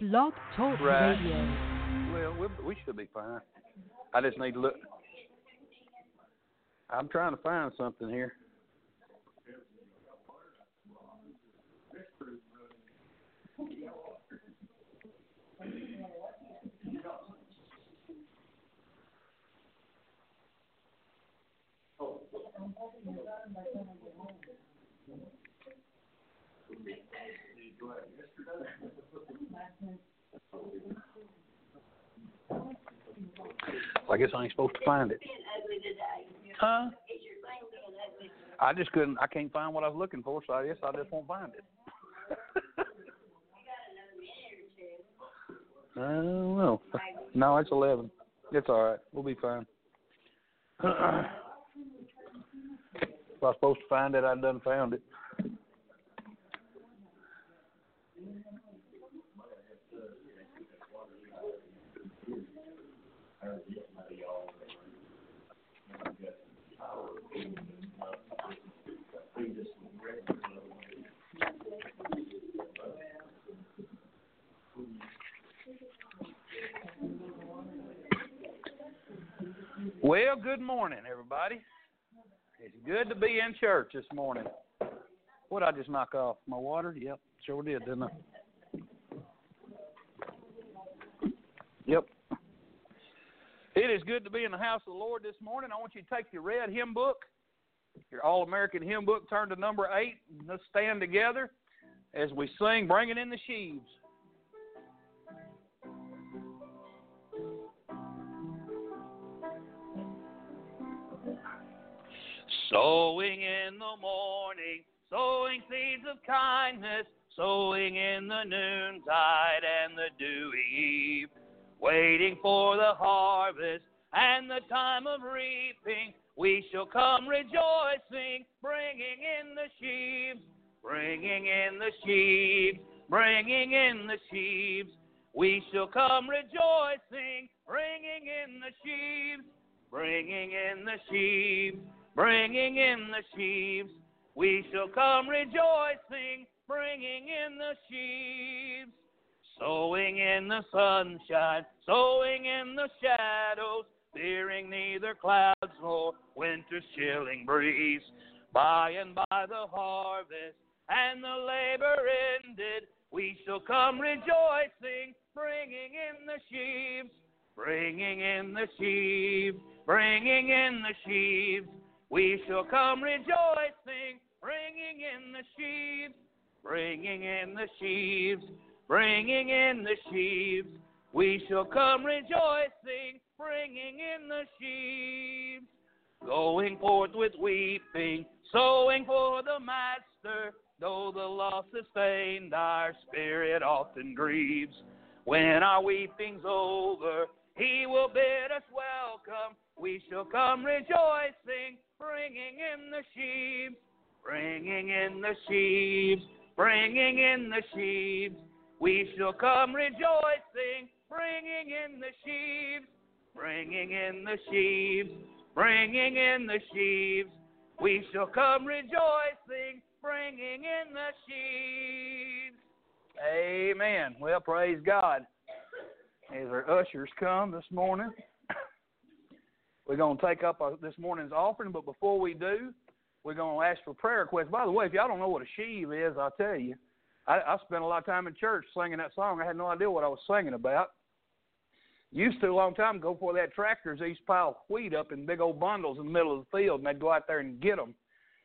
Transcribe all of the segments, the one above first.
Blog Talk Right. Radio. Well, we, we should be fine. I just need to look. I'm trying to find something here. I guess I ain't supposed to find it. Huh? I just couldn't. I can't find what I was looking for, so I guess I just won't find it. I don't know. No, it's eleven. It's all right. We'll be fine. if I was supposed to find it, I'd done found it. Well, good morning, everybody. It's good to be in church this morning. What I just knock off my water? Yep, sure did, didn't I? Yep. It is good to be in the house of the Lord this morning. I want you to take your red hymn book, your All American hymn book, turn to number eight, and let's stand together as we sing Bringing in the Sheaves. Sowing in the morning, sowing seeds of kindness, sowing in the noontide and the dewy eve, waiting for the harvest and the time of reaping. We shall come rejoicing, bringing in the sheaves, bringing in the sheaves, bringing in the sheaves. We shall come rejoicing, bringing in the sheaves, bringing in the sheaves, bringing in the sheaves. We shall come rejoicing, bringing in the sheaves. Sowing in the sunshine, sowing in the shadows, fearing neither clouds nor winter's chilling breeze. By and by the harvest and the labor ended, we shall come rejoicing, bringing in the sheaves, bringing in the sheaves, bringing in the sheaves. We shall come rejoicing, bringing in the sheaves, bringing in the sheaves, bringing in the sheaves. We shall come rejoicing, bringing in the sheaves. Going forth with weeping, sowing for the Master. Though the loss sustained, our spirit often grieves. When our weeping's over, He will bid us welcome. We shall come rejoicing, bringing in the sheaves, bringing in the sheaves, bringing in the sheaves. We shall come rejoicing, bringing in the sheaves, bringing in the sheaves, bringing in the sheaves. We shall come rejoicing, bringing in the sheaves. Amen. Well, praise God. As our ushers come this morning, we're going to take up our, this morning's offering, but before we do, we're going to ask for prayer requests. By the way, if y'all don't know what a sheave is, I'll tell you. I, I spent a lot of time in church singing that song. I had no idea what I was singing about. Used to a long time ago before had tractors, they used to pile wheat up in big old bundles in the middle of the field, and they'd go out there and get them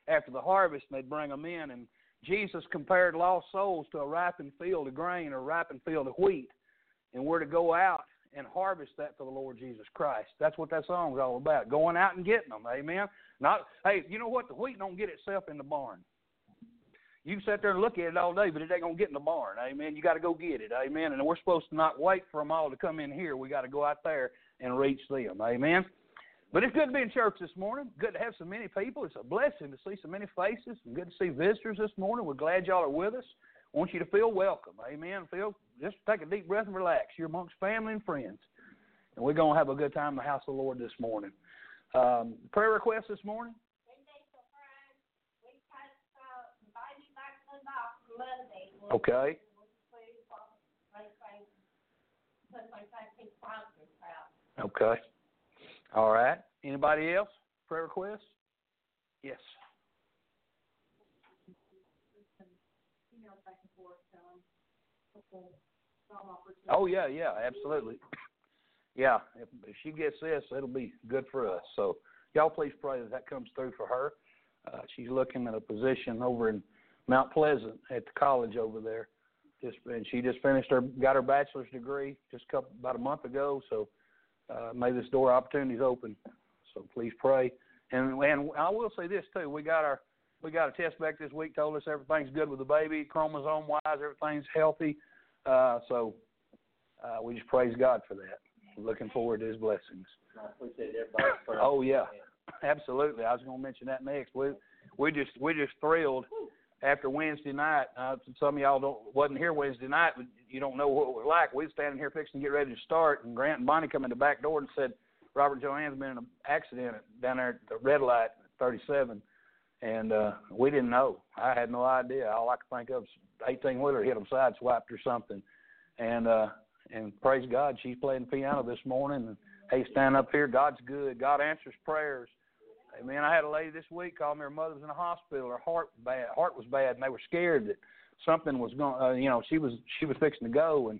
after the harvest, and they'd bring them in. And Jesus compared lost souls to a ripened field of grain or a ripened field of wheat, and we're to go out and harvest that for the Lord Jesus Christ. That's what that song's all about. Going out and getting them. Amen. Not hey, you know what? The wheat don't get itself in the barn. You can sit there and look at it all day, but it ain't gonna get in the barn. Amen. You got to go get it. Amen. And we're supposed to not wait for them all to come in here. We got to go out there and reach them. Amen. But it's good to be in church this morning. Good to have so many people. It's a blessing to see so many faces. And good to see visitors this morning. We're glad y'all are with us. Want you to feel welcome. Amen. Feel just take a deep breath and relax. You're amongst family and friends. And we're to have a good time in the house of the Lord this morning. Um, prayer request this morning? Okay. Okay. All right. Anybody else? Prayer request? Yes. Oh yeah, yeah, absolutely. Yeah, if, if she gets this, it'll be good for us. So y'all please pray that that comes through for her. Uh, she's looking at a position over in Mount Pleasant at the college over there. Just and she just finished her got her bachelor's degree just a couple about a month ago. So uh, may this door opportunities open. So please pray. And and I will say this too. We got our we got a test back this week. Told us everything's good with the baby, chromosome wise, everything's healthy. Uh, so uh, we just praise God for that. Looking forward to His blessings. Oh yeah, absolutely. I was going to mention that next. We we just we just thrilled after Wednesday night. Uh, some of y'all don't wasn't here Wednesday night, but you don't know what was like. We standing here fixing to get ready to start, and Grant and Bonnie come in the back door and said, "Robert Joanne's been in an accident down there at the red light, 37." And uh we didn't know. I had no idea. All I could think of was 18 wheeler hit them sideswiped or something. And uh and praise God, she's playing piano this morning. And hey, stand up here. God's good. God answers prayers. Amen. I had a lady this week call me. Her mother was in the hospital. Her heart bad. Heart was bad, and they were scared that something was going. Uh, you know, she was she was fixing to go, and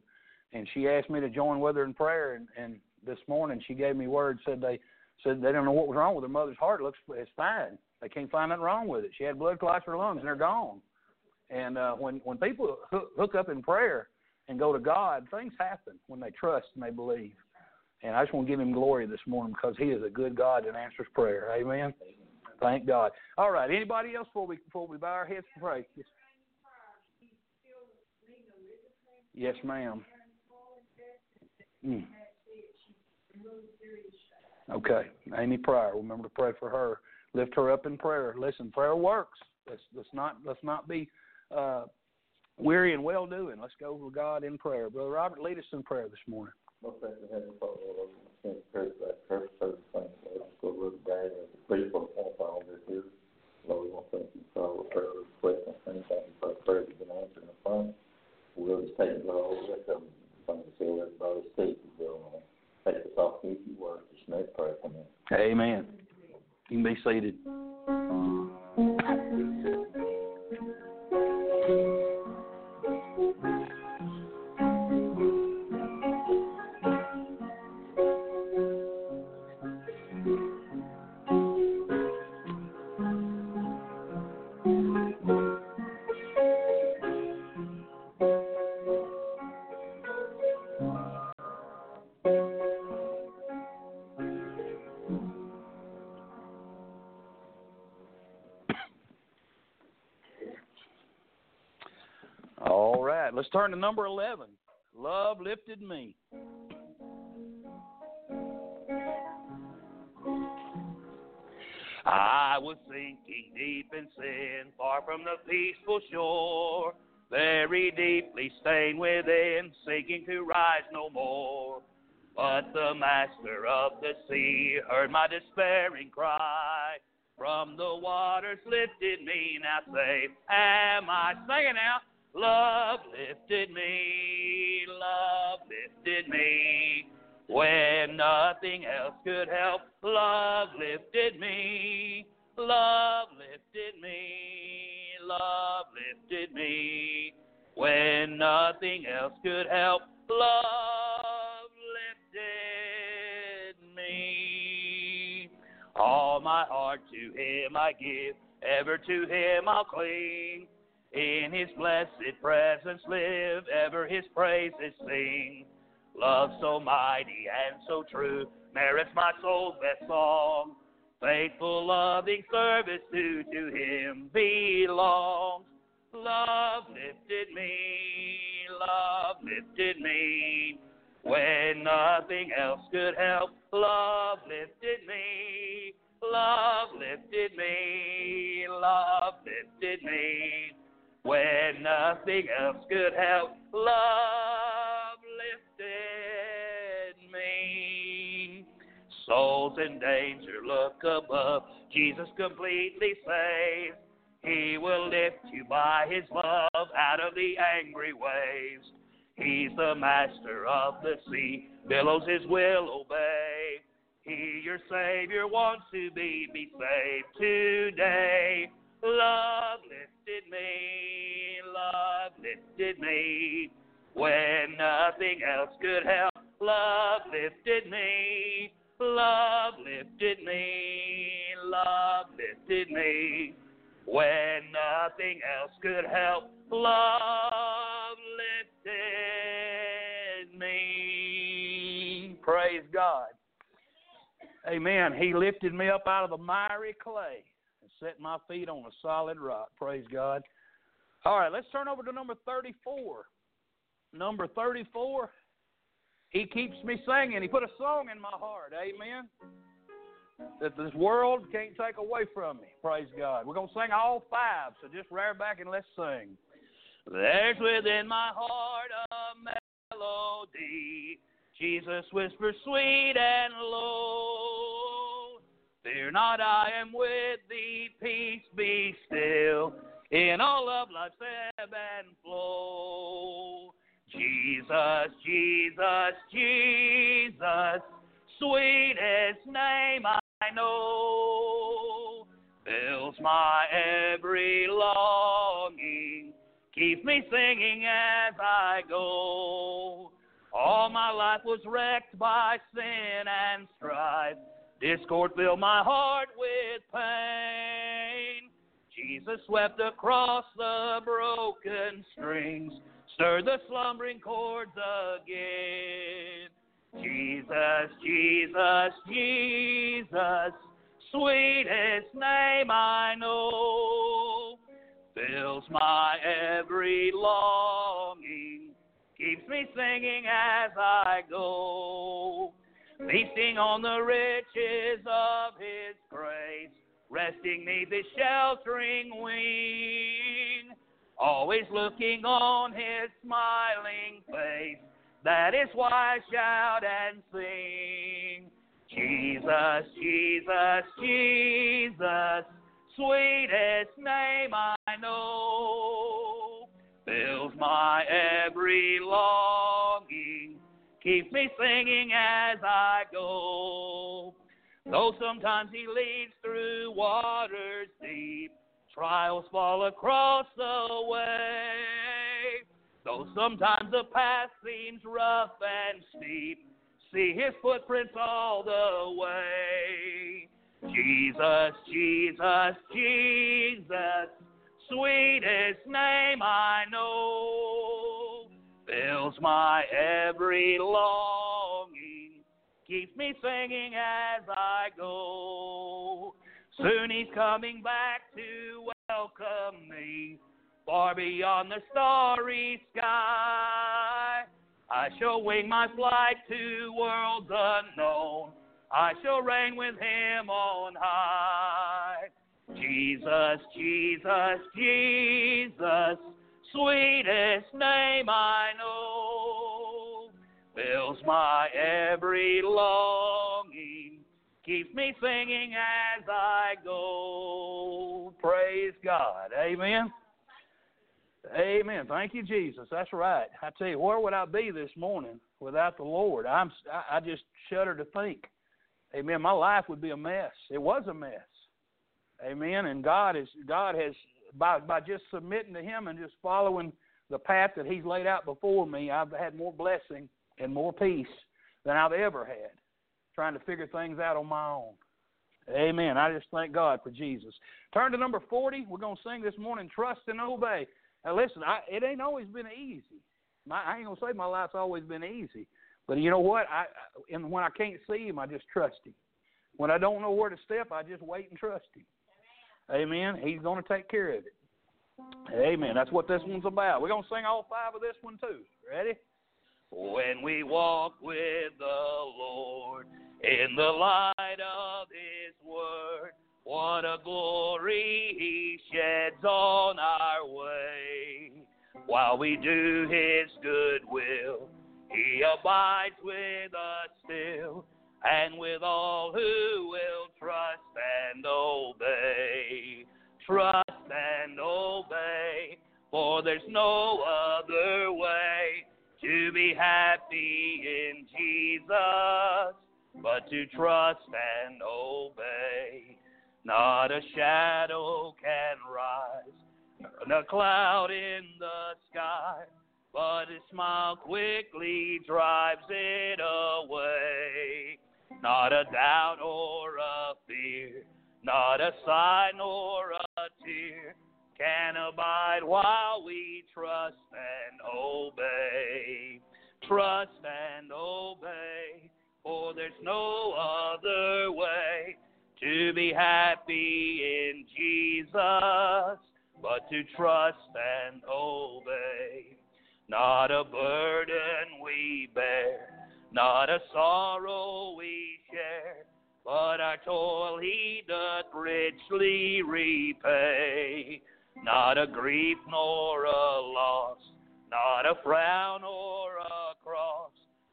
and she asked me to join with her in prayer. And and this morning she gave me word. Said they said they don't know what was wrong with her mother's heart. It looks it's fine. They can't find nothing wrong with it. She had blood clots in her lungs, and they're gone. And uh, when when people hook, hook up in prayer and go to God, things happen when they trust and they believe. And I just want to give him glory this morning because he is a good God and answers prayer. Amen. Thank God. All right. Anybody else before we before we bow our heads and pray? Yes, yes ma'am. Mm. Okay. Amy Pryor. Remember to pray for her. Lift her up in prayer. Listen, prayer works. Let's let's not let's not be uh, weary and well doing. Let's go to God in prayer. Brother Robert, lead us in prayer this morning. Most gracious Heavenly Father, Lord, we thank you for that perfect service thing. Lord, go look down and pray for the all this here. Lord, we want to thank you for our prayer request and thank you for our prayers that have been answered in the front. We'll just take it all the rest of them. Thank you for everybody's safety, Lord. Take us off easy work. Just make prayer for me. Amen. You can be seated. Turn to number 11. Love lifted me. I was sinking deep in sin, far from the peaceful shore, very deeply stained within, seeking to rise no more. But the master of the sea heard my despairing cry. From the waters lifted me, now safe am I. Sing it now. Love lifted me, love lifted me. When nothing else could help, love lifted me, love lifted me, love lifted me. When nothing else could help, love lifted me. All my heart to Him I give, ever to Him I'll cling. In His blessed presence live, ever His praises sing. Love so mighty and so true merits my soul's best song. Faithful, loving service due to Him belongs. Love lifted me, love lifted me. When nothing else could help, love lifted me, love lifted me, love lifted me. When nothing else could help, love lifted me. Souls in danger, look above. Jesus completely saves. He will lift you by his love out of the angry waves. He's the master of the sea, billows his will obey. He, your Savior, wants to be, be saved today. Love lifted me, love lifted me. When nothing else could help, love lifted me, love lifted me, love lifted me. When nothing else could help, love lifted me. Praise God. Amen. He lifted me up out of the miry clay set my feet on a solid rock. Praise God. All right, let's turn over to number 34. Number 34. He keeps me singing. He put a song in my heart. Amen. That this world can't take away from me. Praise God. We're going to sing all five, so just rear back and let's sing. There's within my heart a melody. Jesus whispers sweet and low. Fear not, I am with thee. Peace be still. In all of life's ebb and flow. Jesus, Jesus, Jesus, sweetest name I know, fills my every longing, keeps me singing as I go. All my life was wrecked by sin and strife, discord filled my heart with pain. Jesus swept across the broken strings stirred the slumbering chords again. Jesus, Jesus, Jesus, sweetest name I know, fills my every longing, keeps me singing as I go. Feasting on the riches of His grace, resting neath His sheltering wing always looking on his smiling face. That is why I shout and sing. Jesus, Jesus, Jesus, sweetest name I know, fills my every longing, keeps me singing as I go. Though sometimes he leads through waters deep, Trials fall across the way. Though sometimes the path seems rough and steep, see his footprints all the way. Jesus, Jesus, Jesus, sweetest name I know, fills my every longing, keeps me singing as I go. Soon he's coming back to welcome me, far beyond the starry sky. I shall wing my flight to worlds unknown. I shall reign with him on high. Jesus, Jesus, Jesus, sweetest name I know, fills my every longing keeps me singing as I go. Praise God. Amen. Amen. Thank you, Jesus. That's right. I tell you, where would I be this morning without the Lord? I'm. I just shudder to think. Amen. My life would be a mess. It was a mess. Amen. And God is. God has by by just submitting to Him and just following the path that He's laid out before me. I've had more blessing and more peace than I've ever had trying to figure things out on my own. Amen. I just thank God for Jesus. Turn to number 40. We're going to sing this morning, Trust and Obey. Now, listen, I, it ain't always been easy. My, I ain't going to say my life's always been easy. But you know what? I and when I can't see him, I just trust him. When I don't know where to step, I just wait and trust him. Amen. He's going to take care of it. Amen. That's what this one's about. We're going to sing all five of this one too. Ready? When we walk with the Lord in the light of His Word, what a glory He sheds on our way. While we do His good will, He abides with us still, and with all who will trust and obey. Trust and obey, for there's no other way to be happy in Jesus, but to trust and obey. Not a shadow can rise, not a cloud in the sky, but his smile quickly drives it away. Not a doubt or a fear, not a sigh nor a tear can abide while we trust and obey. Trust and obey, for there's no other way to be happy in Jesus but to trust and obey. Not a burden we bear, not a sorrow we share, but our toil he doth richly repay. Not a grief nor a loss, not a frown or a cross,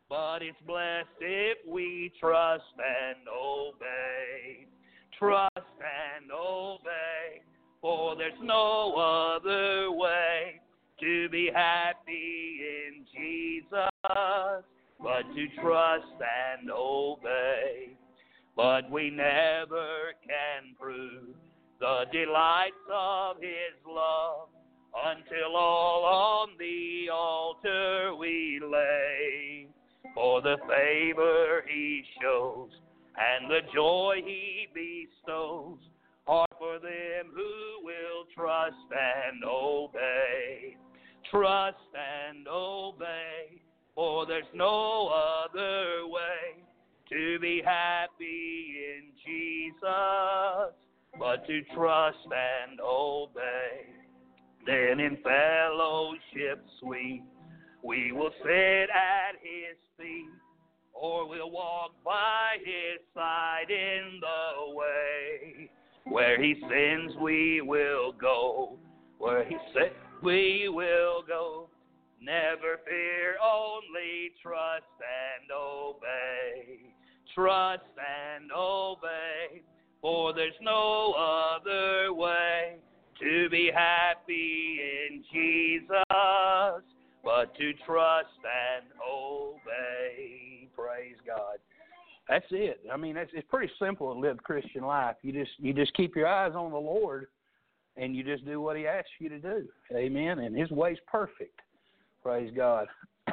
but it's blessed if we trust and obey. Trust and obey, for there's no other way to be happy in Jesus, but to trust and obey. But we never can prove the delights of His love until all on the altar we lay. For the favor He shows and the joy He bestows are for them who will trust and obey trust and obey, for there's no other way to be happy in Jesus but to trust and obey. Then in fellowship sweet, we will sit at his feet, or we'll walk by his side in the way. Where he sends, we will go. Where he sits, we will go. Never fear, only trust and obey. Trust and obey, for there's no other way to be happy in Jesus but to trust and obey. Praise God. That's it. I mean, it's, it's pretty simple to live Christian life. You just you just keep your eyes on the Lord and you just do what he asks you to do. Amen. And his way's perfect. Praise God.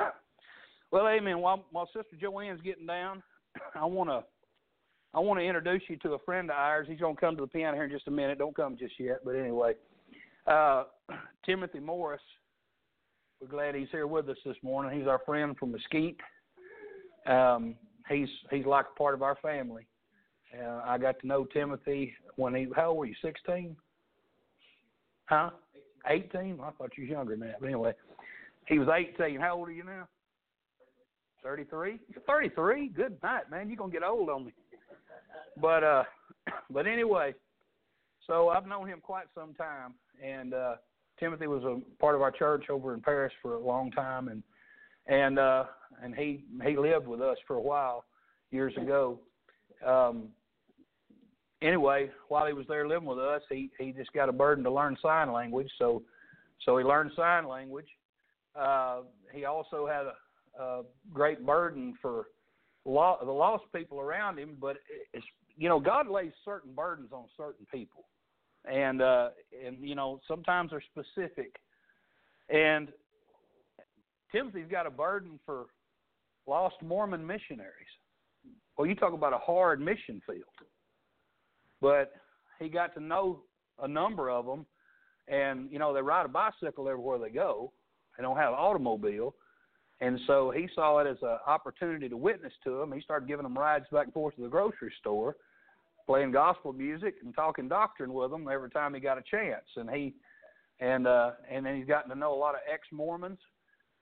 well, amen. While while Sister Joanne's getting down, I wanna I want to introduce you to a friend of ours. He's going to come to the piano here in just a minute. Don't come just yet, but anyway, uh, Timothy Morris. We're glad he's here with us this morning. He's our friend from Mesquite. Um, he's he's like a part of our family. Uh, I got to know Timothy when he. How old were you? Sixteen? Huh? 18? I thought you was younger than that. But anyway, he was 18. How old are you now? 33? 33? Good night, man. You're to get old on me. But, uh, but anyway, so I've known him quite some time. And, uh, Timothy was a part of our church over in Paris for a long time. And, and, uh, and he, he lived with us for a while years ago. Um, anyway, while he was there living with us, he he just got a burden to learn sign language. So so he learned sign language. Uh, he also had a, a great burden for law, the lost people around him. But it's you know God lays certain burdens on certain people, and uh, and you know sometimes they're specific. And Timothy's got a burden for lost Mormon missionaries. Well, you talk about a hard mission field but he got to know a number of them, and you know they ride a bicycle everywhere they go. They don't have an automobile, and so he saw it as an opportunity to witness to them. He started giving them rides back and forth to the grocery store, playing gospel music and talking doctrine with them every time he got a chance. And he and uh, and then he's gotten to know a lot of ex Mormons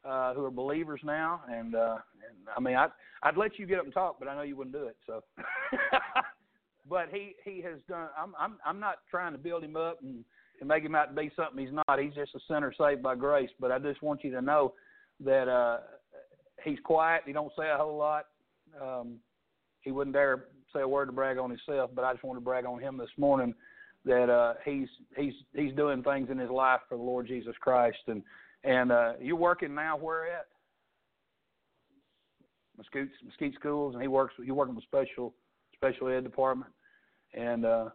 uh, who are believers now. And, uh, and I mean, I I'd let you get up and talk, but I know you wouldn't do it. So. but he he has done. I'm I'm I'm not trying to build him up and and make him out to be something he's not. He's just a sinner saved by grace. But I just want you to know that uh, he's quiet. He don't say a whole lot. Um, he wouldn't dare say a word to brag on himself. But I just want to brag on him this morning that uh, he's he's he's doing things in his life for the Lord Jesus Christ. And and uh, you're working now where at? Mesquite, Mesquite schools, and he works. He working with special special ed department, and uh,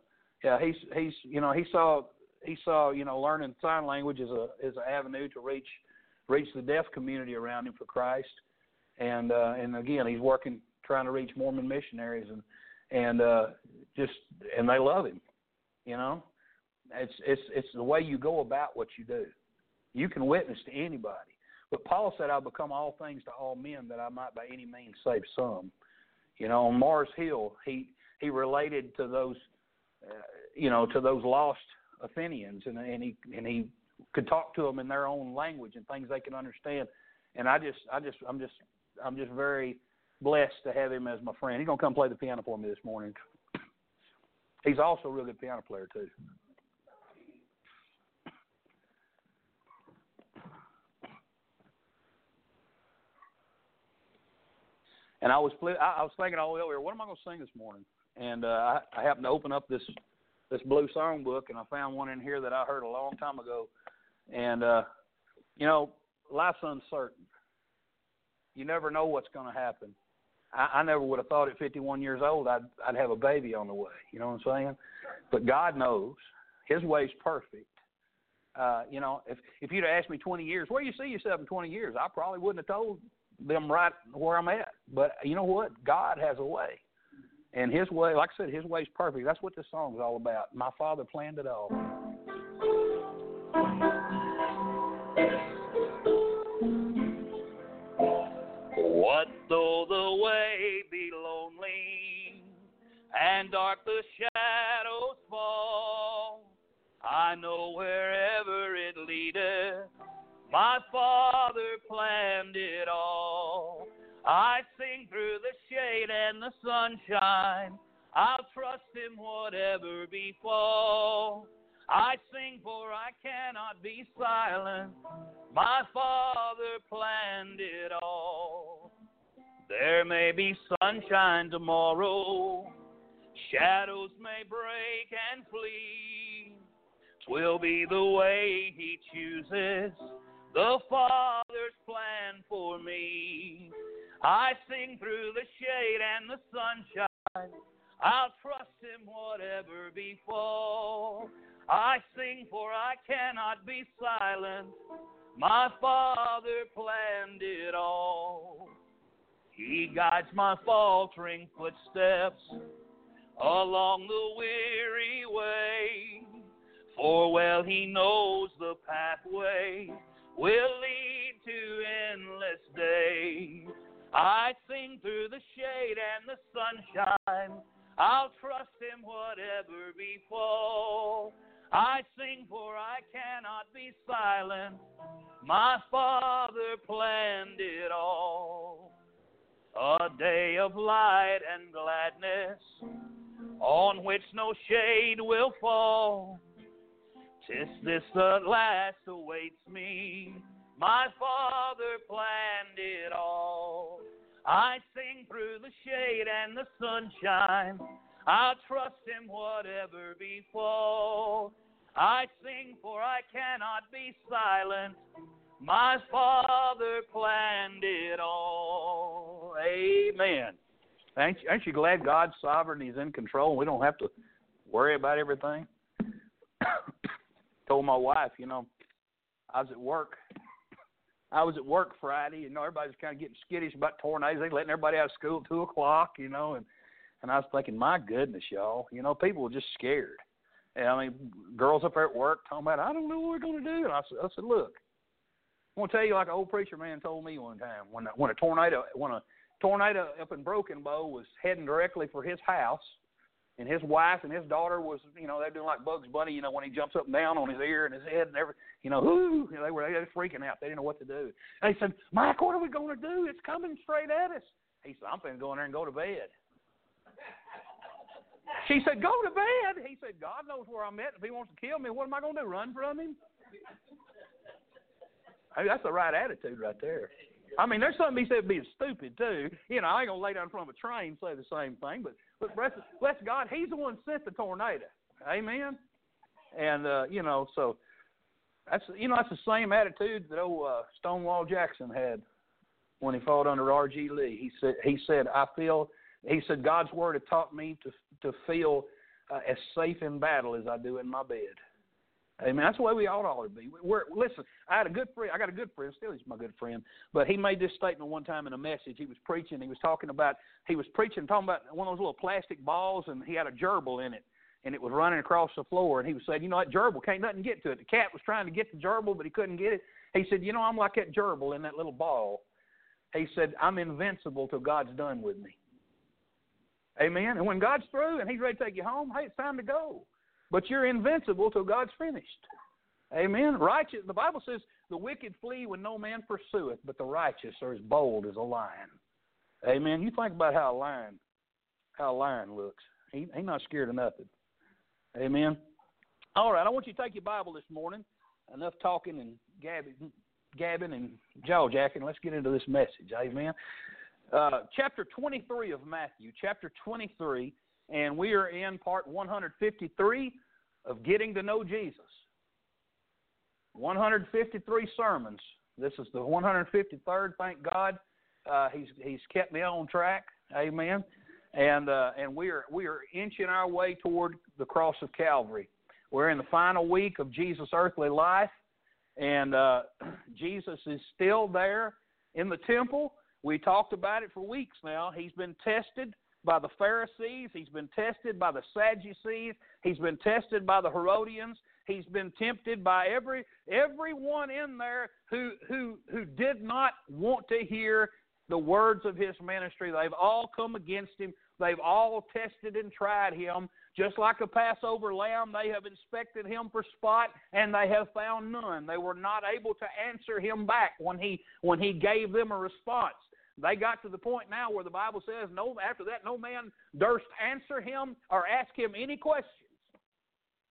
yeah, he's he's you know he saw he saw you know learning sign language as a as an avenue to reach reach the deaf community around him for Christ, and uh, and again he's working trying to reach Mormon missionaries and and uh, just and they love him, you know. It's it's it's the way you go about what you do. You can witness to anybody, but Paul said, "I'll become all things to all men, that I might by any means save some." You know, on Mars Hill, he he related to those, uh, you know, to those lost Athenians, and and he and he could talk to them in their own language and things they can understand. And I just, I just, I'm just, I'm just very blessed to have him as my friend. He's gonna come play the piano for me this morning. He's also a real good piano player too. And I was, I was thinking all the way over here, what am I going to sing this morning? And uh, I, I happened to open up this this blue song book, and I found one in here that I heard a long time ago. And uh, you know, life's uncertain. You never know what's going to happen. I, I never would have thought at 51 years old I'd I'd have a baby on the way. You know what I'm saying? But God knows. His way's perfect. Uh, you know, if if you'd asked me 20 years, where you see yourself in 20 years, I probably wouldn't have told them right where I'm at. But you know what? God has a way. And his way, like I said, his way's perfect. That's what this song is all about. My father planned it all. What though the way be lonely and dark the shadows fall? I know wherever it leadeth, my Father planned it all. I sing through the shade and the sunshine. I'll trust him whatever befall. I sing for I cannot be silent. My Father planned it all. There may be sunshine tomorrow. Shadows may break and flee. Twill be the way he chooses. The Father's plan for me. I sing through the shade and the sunshine. I'll trust him whatever befall. I sing for I cannot be silent. My Father planned it all. He guides my faltering footsteps along the weary way. For well he knows the pathway will lead to endless day. I sing through the shade and the sunshine. I'll trust him whatever befall. I sing for I cannot be silent. My Father planned it all. A day of light and gladness on which no shade will fall. Tis this at last awaits me my Father planned it all. I sing through the shade and the sunshine. I'll trust him whatever befall. I sing for I cannot be silent. My Father planned it all. Amen. Ain't you, ain't you glad God's sovereign? He's in control. We don't have to worry about everything. Told my wife, you know, I was at work I was at work Friday, know, everybody's kind of getting skittish about tornadoes. They letting everybody out of school at two o'clock, you know, and and I was thinking, my goodness, y'all, you know, people were just scared. And I mean, girls up there at work talking about, I don't know what we're to do. And I said, I said, look, I'm to tell you like an old preacher man told me one time when when a tornado when a tornado up in Broken Bow was heading directly for his house and his wife and his daughter was, you know, they're doing like Bugs Bunny, you know, when he jumps up and down on his ear and his head and every, you know, ooh, they were they were freaking out. They didn't know what to do. And he said, Mike, what are we going to do? It's coming straight at us. He said, I'm going to go in there and go to bed. She said, Go to bed. He said, God knows where I'm at. If he wants to kill me, what am I going to do? Run from him? I mean, that's the right attitude right there. I mean, there's something he said being stupid too. You know, I ain't gonna lay down in front of a train and say the same thing, but but bless, bless God, He's the one sent the tornado. Amen. And uh, you know, so that's you know that's the same attitude that old uh, Stonewall Jackson had. when he fought under R.G. Lee. He said, he said, I feel, he said, God's word had taught me to to feel uh, as safe in battle as I do in my bed. Amen. That's the way we ought all to be. We're, listen, I had a good friend. I got a good friend. Still, he's my good friend. But he made this statement one time in a message. He was preaching. He was talking about. He was preaching, talking about one of those little plastic balls, and he had a gerbil in it, and it was running across the floor. And he was saying, you know, that gerbil can't nothing get to it. The cat was trying to get the gerbil, but he couldn't get it. He said, you know, I'm like that gerbil in that little ball. He said, I'm invincible till God's done with me. Amen. And when God's through and He's ready to take you home, hey, it's time to go. But you're invincible till God's finished. Amen. Righteous. The Bible says the wicked flee when no man pursueth, but the righteous are as bold as a lion. Amen. You think about how a lion, how a lion looks. He he's not scared of nothing. Amen. All right. I want you to take your Bible this morning. Enough talking and gabbing, gabbing and jaw jacking. Let's get into this message. Amen. Uh, chapter 23 of Matthew, chapter 23, and we are in part 153 of Getting to Know Jesus. 153 sermons. This is the 153rd. Thank God, uh, he's he's kept me on track. Amen. And uh, and we are we are inching our way toward the cross of Calvary. We're in the final week of Jesus' earthly life, and uh, Jesus is still there in the temple we talked about it for weeks now. He's been tested by the Pharisees, he's been tested by the Sadducees, he's been tested by the Herodians, he's been tempted by every everyone in there who who who did not want to hear the words of his ministry. They've all come against him. They've all tested and tried him. Just like a Passover lamb, they have inspected him for spot, and they have found none. They were not able to answer him back when he when he gave them a response. They got to the point now where the Bible says, no, after that, no man durst answer him or ask him any questions.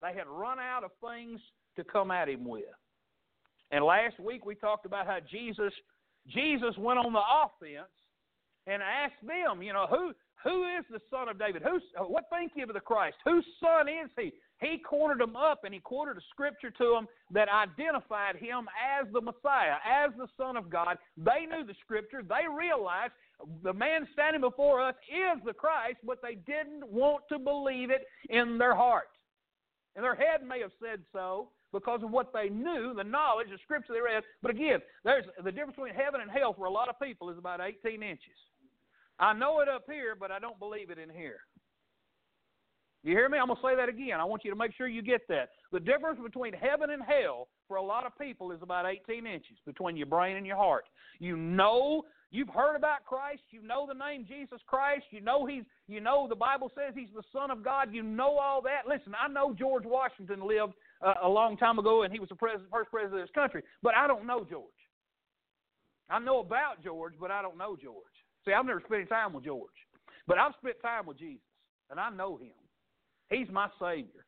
They had run out of things to come at him with. And last week we talked about how Jesus Jesus went on the offense and asked them, you know, who who is the son of David? Who's what think you of the Christ? Whose son is he? He cornered them up and he quoted a scripture to them that identified him as the Messiah, as the Son of God. They knew the scripture. They realized the man standing before us is the Christ, but they didn't want to believe it in their heart. And their head may have said so because of what they knew, the knowledge, the scripture they read. But again, there's the difference between heaven and hell for a lot of people is about 18 inches. I know it up here, but I don't believe it in here. You hear me? I'm going to say that again. I want you to make sure you get that. The difference between heaven and hell for a lot of people is about 18 inches between your brain and your heart. You know, you've heard about Christ. You know the name Jesus Christ. You know he's, you know the Bible says he's the Son of God. You know all that. Listen, I know George Washington lived uh, a long time ago and he was the president, first president of this country, but I don't know George. I know about George, but I don't know George. See, I've never spent any time with George, but I've spent time with Jesus, and I know him. He's my Savior.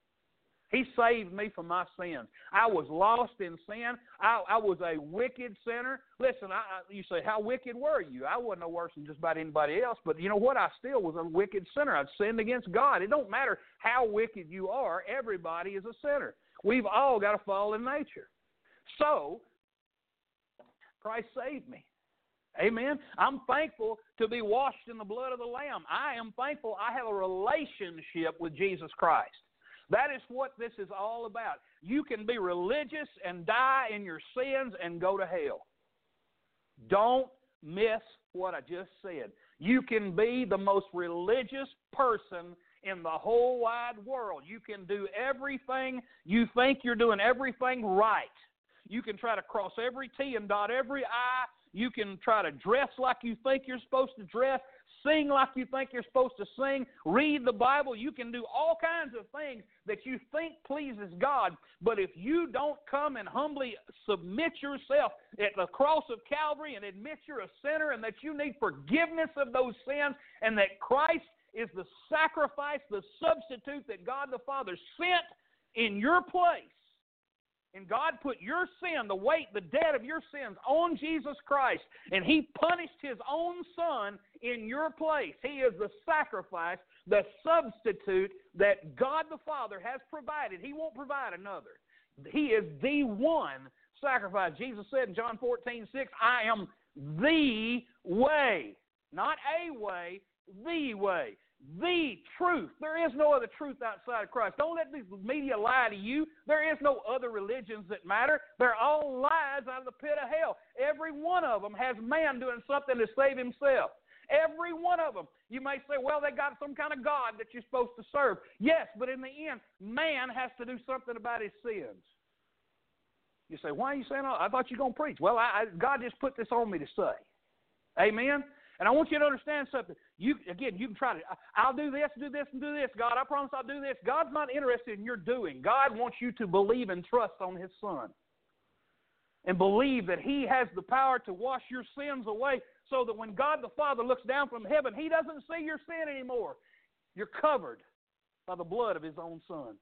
He saved me from my sins. I was lost in sin. I, I was a wicked sinner. Listen, I, you say, how wicked were you? I wasn't no worse than just about anybody else. But you know what? I still was a wicked sinner. I'd sinned against God. It don't matter how wicked you are. Everybody is a sinner. We've all got a fallen nature. So, Christ saved me. Amen. I'm thankful to be washed in the blood of the Lamb. I am thankful I have a relationship with Jesus Christ. That is what this is all about. You can be religious and die in your sins and go to hell. Don't miss what I just said. You can be the most religious person in the whole wide world. You can do everything, you think you're doing everything right. You can try to cross every T and dot every I you can try to dress like you think you're supposed to dress, sing like you think you're supposed to sing, read the Bible. You can do all kinds of things that you think pleases God. But if you don't come and humbly submit yourself at the cross of Calvary and admit you're a sinner and that you need forgiveness of those sins and that Christ is the sacrifice, the substitute that God the Father sent in your place, and God put your sin, the weight, the debt of your sins on Jesus Christ. And He punished His own Son in your place. He is the sacrifice, the substitute that God the Father has provided. He won't provide another. He is the one sacrifice. Jesus said in John 14, 6, I am the way. Not a way, the way. The truth. There is no other truth outside of Christ. Don't let the media lie to you. There is no other religions that matter. They're all lies out of the pit of hell. Every one of them has man doing something to save himself. Every one of them. You may say, well, they got some kind of God that you're supposed to serve. Yes, but in the end, man has to do something about his sins. You say, why are you saying that? I thought you were going to preach. Well, I, I, God just put this on me to say. Amen? And I want you to understand something. You again, you can try to. I'll do this, do this, and do this. God, I promise I'll do this. God's not interested in your doing. God wants you to believe and trust on His Son, and believe that He has the power to wash your sins away, so that when God the Father looks down from heaven, He doesn't see your sin anymore. You're covered by the blood of His own Son.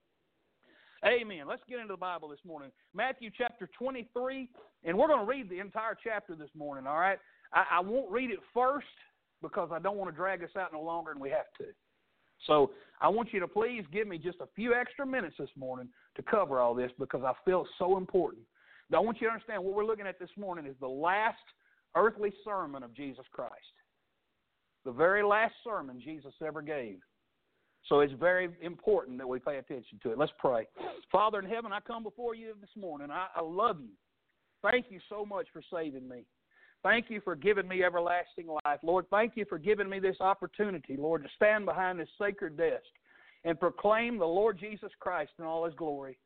Amen. Let's get into the Bible this morning. Matthew chapter 23, and we're going to read the entire chapter this morning, all right? I, I won't read it first because I don't want to drag us out no longer than we have to. So I want you to please give me just a few extra minutes this morning to cover all this because I feel it's so important. Now, I want you to understand what we're looking at this morning is the last earthly sermon of Jesus Christ. The very last sermon Jesus ever gave. So it's very important that we pay attention to it. Let's pray. Father in heaven, I come before you this morning. I, I love you. Thank you so much for saving me. Thank you for giving me everlasting life. Lord, thank you for giving me this opportunity, Lord, to stand behind this sacred desk and proclaim the Lord Jesus Christ in all his glory.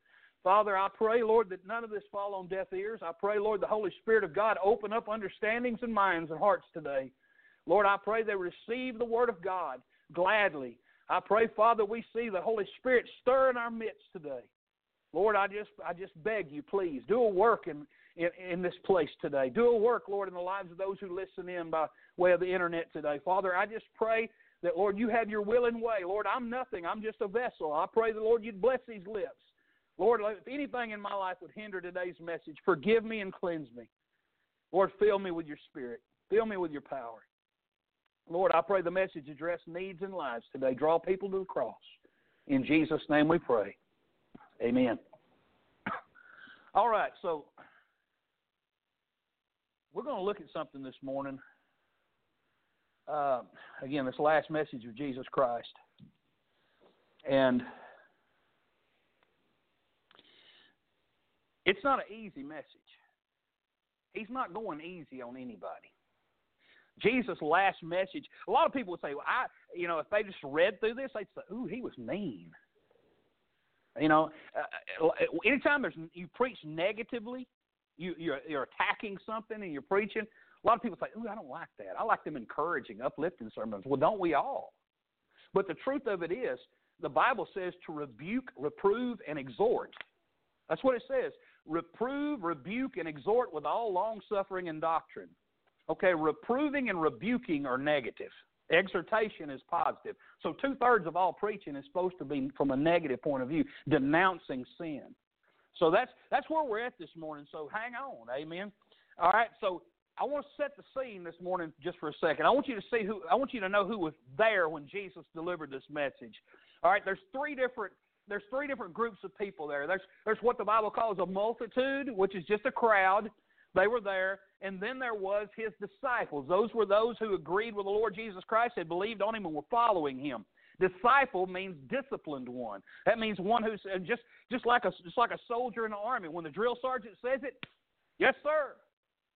Father, I pray, Lord, that none of this fall on deaf ears. I pray, Lord, the Holy Spirit of God open up understandings and minds and hearts today. Lord, I pray they receive the Word of God gladly. I pray, Father, we see the Holy Spirit stir in our midst today. Lord, I just I just beg you, please, do a work in in, in this place today. Do a work, Lord, in the lives of those who listen in by way of the internet today. Father, I just pray that, Lord, you have your will and way. Lord, I'm nothing. I'm just a vessel. I pray the Lord, you'd bless these lips. Lord, if anything in my life would hinder today's message, forgive me and cleanse me. Lord, fill me with your spirit. Fill me with your power. Lord, I pray the message address needs and lives today. Draw people to the cross. In Jesus' name we pray. Amen. All right, so we're going to look at something this morning. Uh, again, this last message of Jesus Christ. And it's not an easy message. He's not going easy on anybody. Jesus' last message. A lot of people would say, well, "I," you know, if they just read through this, they'd say, "Ooh, he was mean." You know, uh, anytime there's you preach negatively, you, you're, you're attacking something and you're preaching. A lot of people say, "Ooh, I don't like that. I like them encouraging, uplifting sermons." Well, don't we all? But the truth of it is, the Bible says to rebuke, reprove, and exhort. That's what it says. Reprove, rebuke, and exhort with all long suffering and doctrine. Okay, reproving and rebuking are negative. Exhortation is positive. So two thirds of all preaching is supposed to be from a negative point of view, denouncing sin. So that's that's where we're at this morning. So hang on, amen. All right, so I want to set the scene this morning just for a second. I want you to see who I want you to know who was there when Jesus delivered this message. All right, there's three different there's three different groups of people there. There's there's what the Bible calls a multitude, which is just a crowd. They were there, and then there was his disciples. Those were those who agreed with the Lord Jesus Christ, had believed on him, and were following him. Disciple means disciplined one. That means one who's uh, just just like a just like a soldier in the army. When the drill sergeant says it, yes, sir.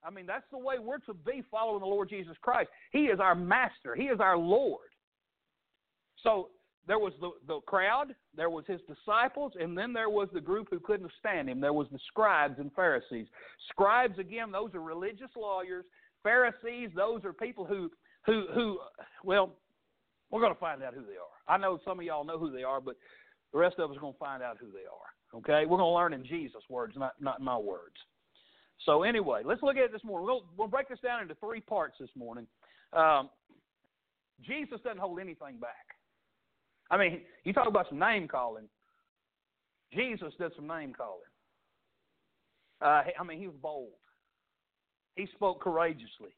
I mean that's the way we're to be following the Lord Jesus Christ. He is our master. He is our Lord. So there was the, the crowd, there was his disciples, and then there was the group who couldn't stand him. There was the scribes and Pharisees. Scribes, again, those are religious lawyers. Pharisees, those are people who, who, who, well, we're going to find out who they are. I know some of y'all know who they are, but the rest of us are going to find out who they are. Okay, we're going to learn in Jesus' words, not not my words. So anyway, let's look at it this morning. We'll we'll break this down into three parts this morning. Um, Jesus doesn't hold anything back. I mean, you talk about some name calling. Jesus did some name calling. Uh, I mean, he was bold. He spoke courageously.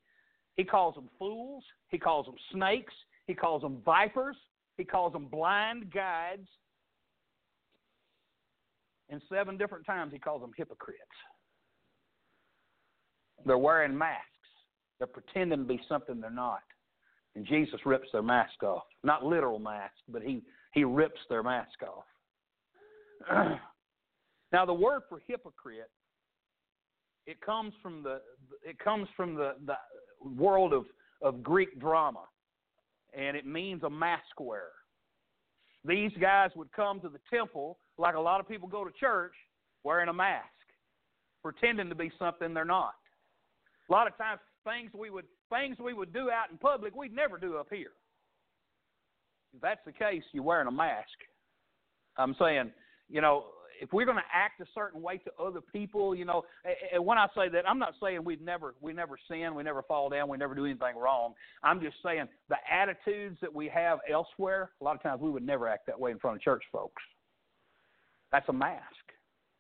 He calls them fools. He calls them snakes. He calls them vipers. He calls them blind guides. And seven different times he calls them hypocrites. They're wearing masks. They're pretending to be something they're not. And Jesus rips their mask off. Not literal mask, but he, he rips their mask off. now the word for hypocrite, it comes from the it comes from the, the world of, of Greek drama. And it means a mask wearer. These guys would come to the temple like a lot of people go to church wearing a mask, pretending to be something they're not. A lot of times things we would things we would do out in public we'd never do up here. If that's the case, you're wearing a mask. I'm saying, you know, if we're going to act a certain way to other people, you know, and when I say that, I'm not saying we never we never sin, we never fall down, we never do anything wrong. I'm just saying the attitudes that we have elsewhere, a lot of times we would never act that way in front of church folks. That's a mask.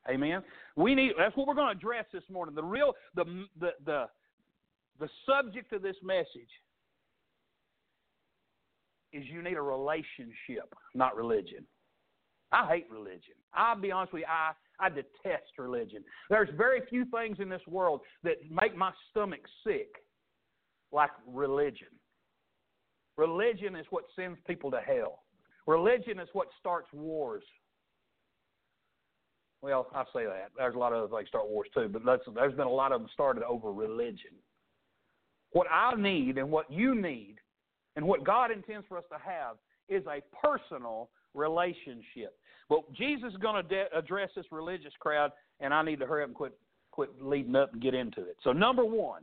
Amen. We need that's what we're going to address this morning. The real the the the the subject of this message is you need a relationship, not religion. I hate religion. I'll be honest with you, I, I detest religion. There's very few things in this world that make my stomach sick like religion. Religion is what sends people to hell. Religion is what starts wars. Well, I say that. There's a lot of other things start wars too, but there's been a lot of them started over religion. What I need and what you need and what God intends for us to have is a personal relationship. But Jesus is going to de- address this religious crowd, and I need to hurry up and quit quit leading up and get into it. So number one,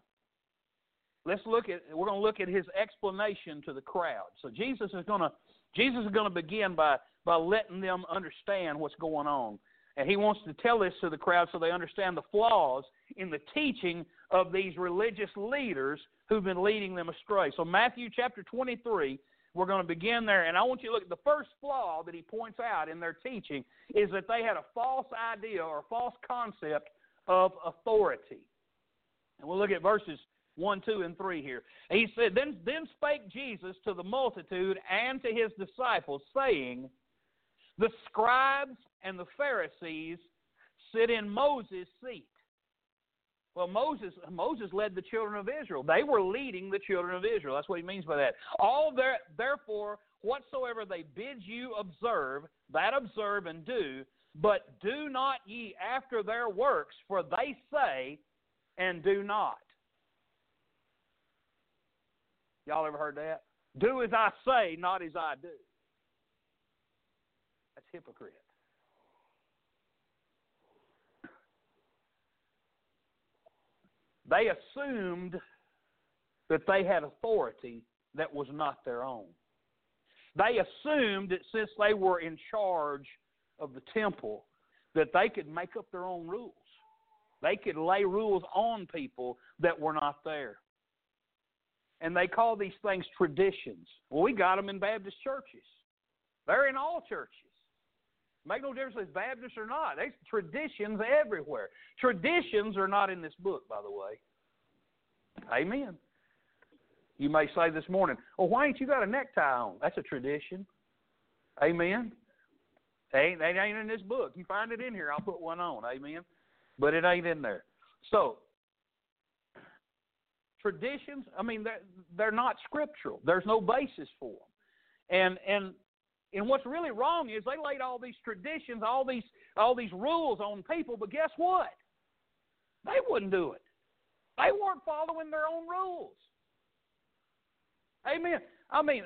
let's look at we're going to look at his explanation to the crowd. So Jesus is going to Jesus is going to begin by by letting them understand what's going on. And he wants to tell this to the crowd so they understand the flaws in the teaching of these religious leaders who've been leading them astray. So, Matthew chapter 23, we're going to begin there. And I want you to look at the first flaw that he points out in their teaching is that they had a false idea or a false concept of authority. And we'll look at verses 1, 2, and 3 here. He said, Then, then spake Jesus to the multitude and to his disciples, saying, The scribes and the Pharisees sit in Moses' seat. Well, Moses Moses led the children of Israel. They were leading the children of Israel. That's what he means by that. All their, therefore, whatsoever they bid you observe, that observe and do, but do not ye after their works, for they say and do not. Y'all ever heard that? Do as I say, not as I do. That's hypocrite. They assumed that they had authority that was not their own. They assumed that since they were in charge of the temple, that they could make up their own rules. They could lay rules on people that were not there. And they call these things traditions. Well, we got them in Baptist churches. They're in all churches. Make no difference if it's Baptist or not. There's traditions everywhere. Traditions are not in this book, by the way. Amen. You may say this morning, "Well, why ain't you got a necktie on?" That's a tradition. Amen. It ain't, it ain't in this book. You find it in here, I'll put one on. Amen. But it ain't in there. So traditions, I mean, they're, they're not scriptural. There's no basis for them. And and and what's really wrong is they laid all these traditions, all these all these rules on people, but guess what? They wouldn't do it. They weren't following their own rules. Amen. I mean,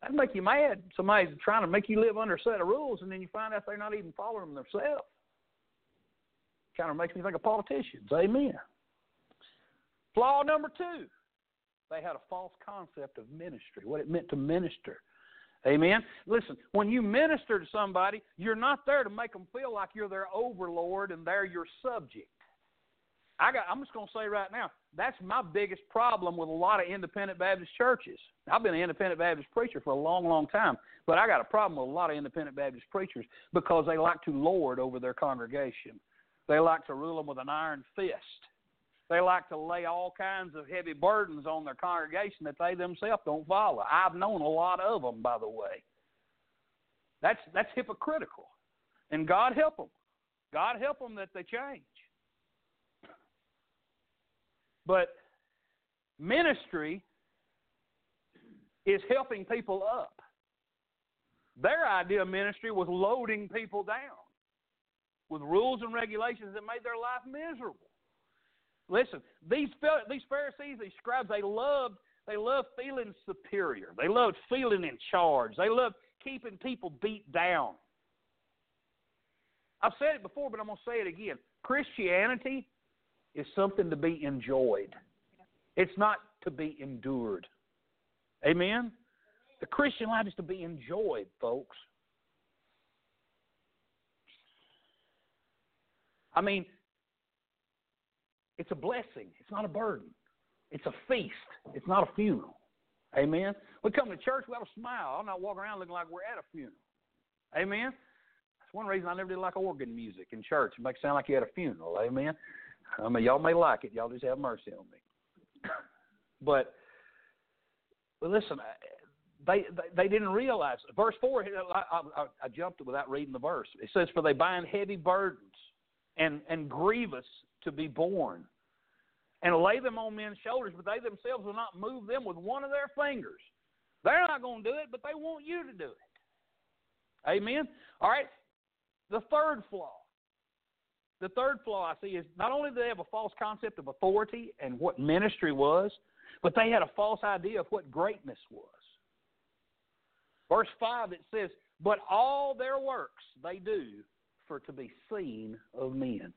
that'd make you mad. Somebody's trying to make you live under a set of rules, and then you find out they're not even following them themselves. Kind of makes me think of politicians. Amen. Flaw number two they had a false concept of ministry, what it meant to minister. Amen. Listen, when you minister to somebody, you're not there to make them feel like you're their overlord and they're your subject. I got I'm just going to say right now, that's my biggest problem with a lot of independent Baptist churches. I've been an independent Baptist preacher for a long, long time, but I got a problem with a lot of independent Baptist preachers because they like to lord over their congregation. They like to rule them with an iron fist. They like to lay all kinds of heavy burdens on their congregation that they themselves don't follow. I've known a lot of them, by the way. That's that's hypocritical, and God help them. God help them that they change. But ministry is helping people up. Their idea of ministry was loading people down with rules and regulations that made their life miserable. Listen, these these Pharisees, these scribes, they loved they loved feeling superior. They loved feeling in charge. They loved keeping people beat down. I've said it before, but I'm going to say it again. Christianity is something to be enjoyed. It's not to be endured. Amen? The Christian life is to be enjoyed, folks. I mean, it's a blessing. It's not a burden. It's a feast. It's not a funeral. Amen. We come to church, we have a smile. I'm not walking around looking like we're at a funeral. Amen. That's one reason I never did like organ music in church. It makes it sound like you had a funeral. Amen. I mean, y'all may like it. Y'all just have mercy on me. but, but listen, they, they they didn't realize. Verse four, I, I, I jumped it without reading the verse. It says, "For they bind heavy burdens and and grievous to be borne and lay them on men's shoulders, but they themselves will not move them with one of their fingers. They're not going to do it, but they want you to do it. Amen. All right. The third flaw. The third flaw I see is not only do they have a false concept of authority and what ministry was, but they had a false idea of what greatness was. Verse 5 it says, But all their works they do for to be seen of men.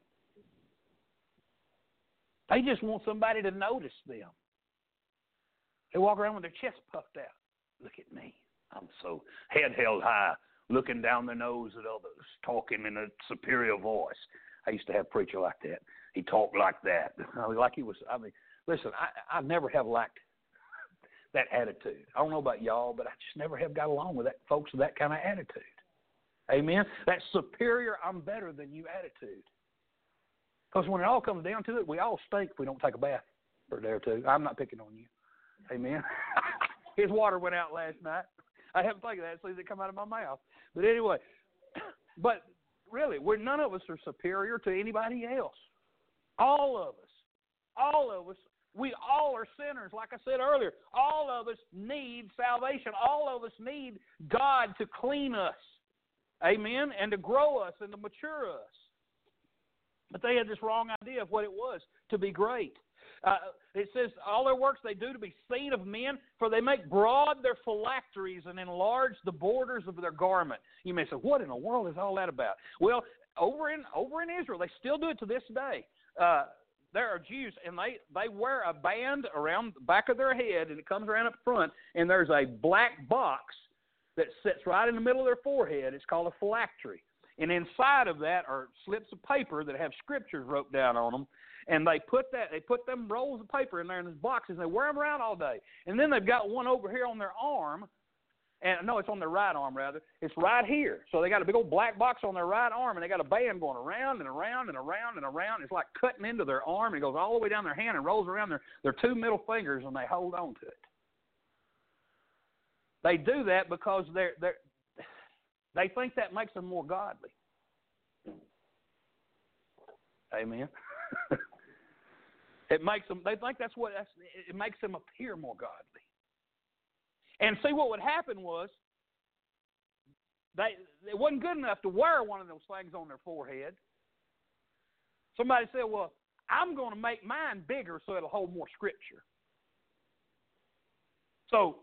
They just want somebody to notice them. They walk around with their chest puffed out. Look at me. I'm so head held high, looking down the nose at others, talking in a superior voice. I used to have a preacher like that. He talked like that. I mean, like he was. I mean, listen, I, I never have liked that attitude. I don't know about y'all, but I just never have got along with that folks with that kind of attitude. Amen. That superior, I'm better than you attitude. Because when it all comes down to it, we all stink if we don't take a bath for a day or two. I'm not picking on you. Amen. His water went out last night. I haven't taken that soon it come out of my mouth. But anyway, but really, we're none of us are superior to anybody else. All of us, all of us, we all are sinners. Like I said earlier, all of us need salvation. All of us need God to clean us, amen, and to grow us and to mature us. But they had this wrong idea of what it was to be great. Uh, it says, All their works they do to be seen of men, for they make broad their phylacteries and enlarge the borders of their garment. You may say, What in the world is all that about? Well, over in over in Israel, they still do it to this day. Uh, there are Jews, and they they wear a band around the back of their head, and it comes around up front, and there's a black box that sits right in the middle of their forehead. It's called a phylactery. And inside of that are slips of paper that have scriptures wrote down on them. And they put that they put them rolls of paper in there in these boxes and they wear them around all day. And then they've got one over here on their arm and no, it's on their right arm rather. It's right here. So they got a big old black box on their right arm, and they got a band going around and around and around and around. It's like cutting into their arm, and it goes all the way down their hand and rolls around their their two middle fingers, and they hold on to it. They do that because they're they're they think that makes them more godly. Amen. it makes them. They think that's what that's, it makes them appear more godly. And see what would happen was they it wasn't good enough to wear one of those things on their forehead. Somebody said, "Well, I'm going to make mine bigger so it'll hold more scripture." So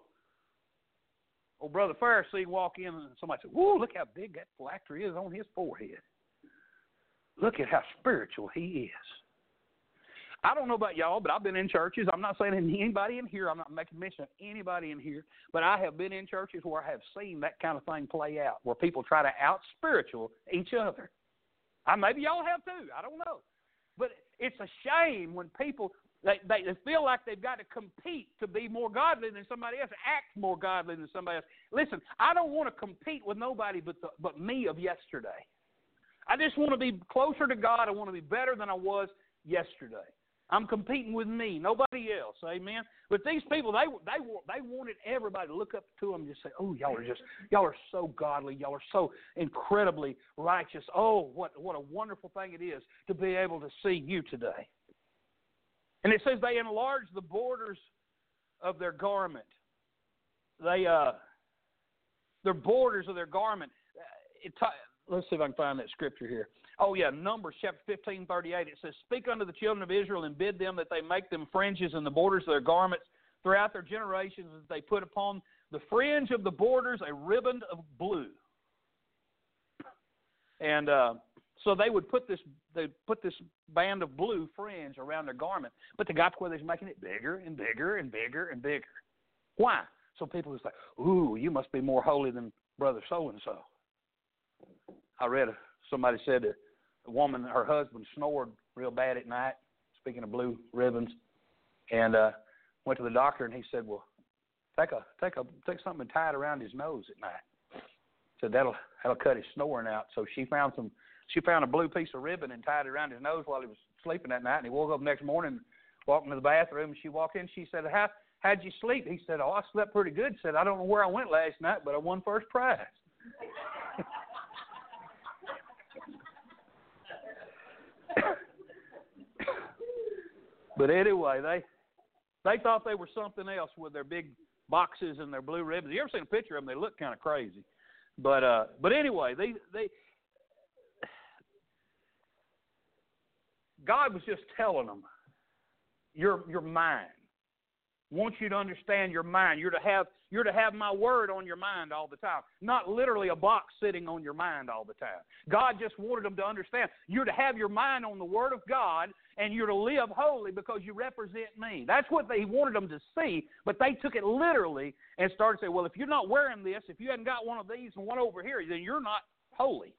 old brother Pharisee walk in and somebody said, "Whoa, look how big that phylactery is on his forehead. Look at how spiritual he is." I don't know about y'all, but I've been in churches. I'm not saying anybody in here. I'm not making mention of anybody in here, but I have been in churches where I have seen that kind of thing play out, where people try to out spiritual each other. I, maybe y'all have too. I don't know, but it's a shame when people they, they, feel like they've got to compete to be more godly than somebody else, act more godly than somebody else. Listen, I don't want to compete with nobody but the, but me of yesterday. I just want to be closer to God. I want to be better than I was yesterday. I'm competing with me, nobody else. Amen. But these people, they they they wanted everybody to look up to them and just say, "Oh, y'all are just y'all are so godly. Y'all are so incredibly righteous. Oh, what what a wonderful thing it is to be able to see you today." And it says they enlarged the borders of their garment. They uh, their borders of their garment. It, let's see if I can find that scripture here. Oh yeah, Numbers chapter fifteen thirty eight. It says, "Speak unto the children of Israel and bid them that they make them fringes in the borders of their garments throughout their generations, as they put upon the fringe of the borders a ribbon of blue." And uh, so they would put this they put this band of blue fringe around their garment, but where they're making it bigger and bigger and bigger and bigger. Why? So people would say, "Ooh, you must be more holy than brother so and so." I read somebody said that a woman, her husband snored real bad at night. Speaking of blue ribbons, and uh, went to the doctor, and he said, "Well, take a take a take something and tie it around his nose at night." Said that'll that'll cut his snoring out. So she found some she found a blue piece of ribbon and tied it around his nose while he was sleeping that night. And he woke up the next morning, walked into the bathroom, and she walked in. She said, "How how'd you sleep?" He said, "Oh, I slept pretty good." Said, "I don't know where I went last night, but I won first prize." but anyway, they they thought they were something else with their big boxes and their blue ribbons. You ever seen a picture of them? They look kind of crazy. But uh, but anyway, they they God was just telling them, your your mind. Wants you to understand your mind. You're to have you're to have my word on your mind all the time, not literally a box sitting on your mind all the time. God just wanted them to understand you're to have your mind on the word of God and you're to live holy because you represent me. That's what they wanted them to see, but they took it literally and started saying, well, if you're not wearing this, if you hadn't got one of these and one over here, then you're not holy.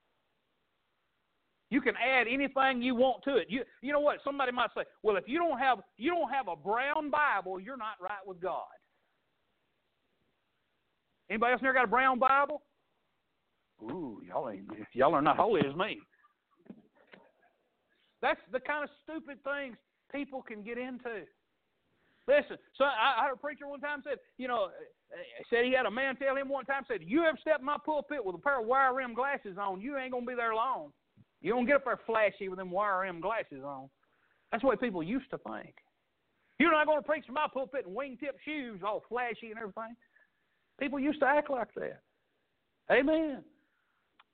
You can add anything you want to it. You you know what? Somebody might say, "Well, if you don't have you don't have a brown Bible, you're not right with God." Anybody else never got a brown Bible? Ooh, y'all ain't y'all are not holy as me. That's the kind of stupid things people can get into. Listen, so I, I heard a preacher one time said, you know, said he had a man tell him one time said, "You ever step in my pulpit with a pair of wire rim glasses on, you ain't gonna be there long." You don't get up there flashy with them wire rim glasses on. That's the way people used to think. You're not going to preach from my pulpit in wingtip shoes, all flashy and everything. People used to act like that. Amen.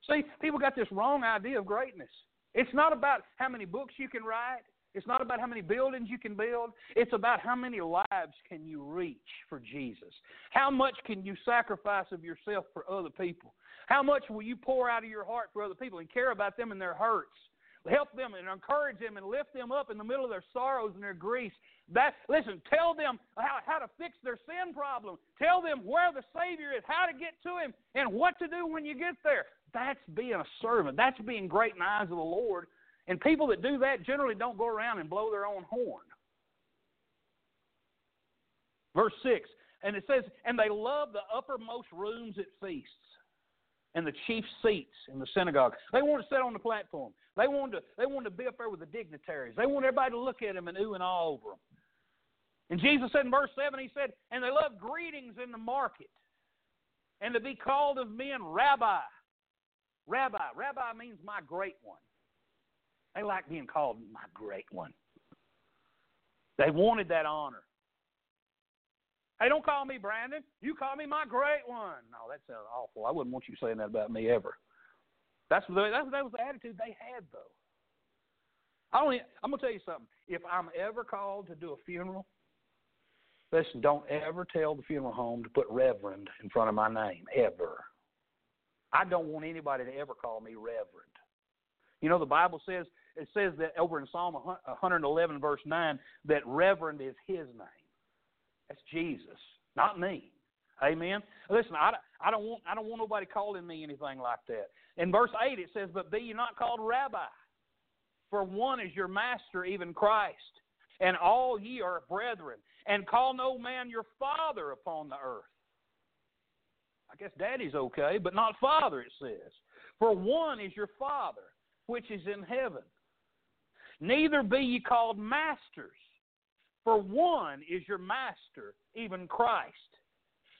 See, people got this wrong idea of greatness. It's not about how many books you can write. It's not about how many buildings you can build. It's about how many lives can you reach for Jesus. How much can you sacrifice of yourself for other people? How much will you pour out of your heart for other people and care about them and their hurts? Help them and encourage them and lift them up in the middle of their sorrows and their griefs. That listen, tell them how, how to fix their sin problem. Tell them where the Savior is, how to get to Him, and what to do when you get there. That's being a servant. That's being great in the eyes of the Lord. And people that do that generally don't go around and blow their own horn. Verse 6, and it says, And they love the uppermost rooms at feasts and the chief seats in the synagogue. They wanted to sit on the platform. They wanted to, they wanted to be up there with the dignitaries. They wanted everybody to look at them and ooh and ah over them. And Jesus said in verse 7, He said, And they love greetings in the market, and to be called of men rabbi. Rabbi. Rabbi means my great one. They like being called my great one. They wanted that honor. Hey, don't call me Brandon. You call me my great one. No, that sounds awful. I wouldn't want you saying that about me ever. That's the, that's that was the attitude they had though. I don't. I'm gonna tell you something. If I'm ever called to do a funeral, listen. Don't ever tell the funeral home to put Reverend in front of my name ever. I don't want anybody to ever call me Reverend. You know the Bible says it says that over in Psalm 111 verse 9 that Reverend is His name. That's Jesus, not me. Amen. Listen, I, I don't want I don't want nobody calling me anything like that. In verse eight it says, "But be ye not called Rabbi, for one is your master, even Christ, and all ye are brethren. And call no man your father upon the earth." I guess Daddy's okay, but not Father. It says, "For one is your Father, which is in heaven." Neither be ye called masters, for one is your master, even Christ.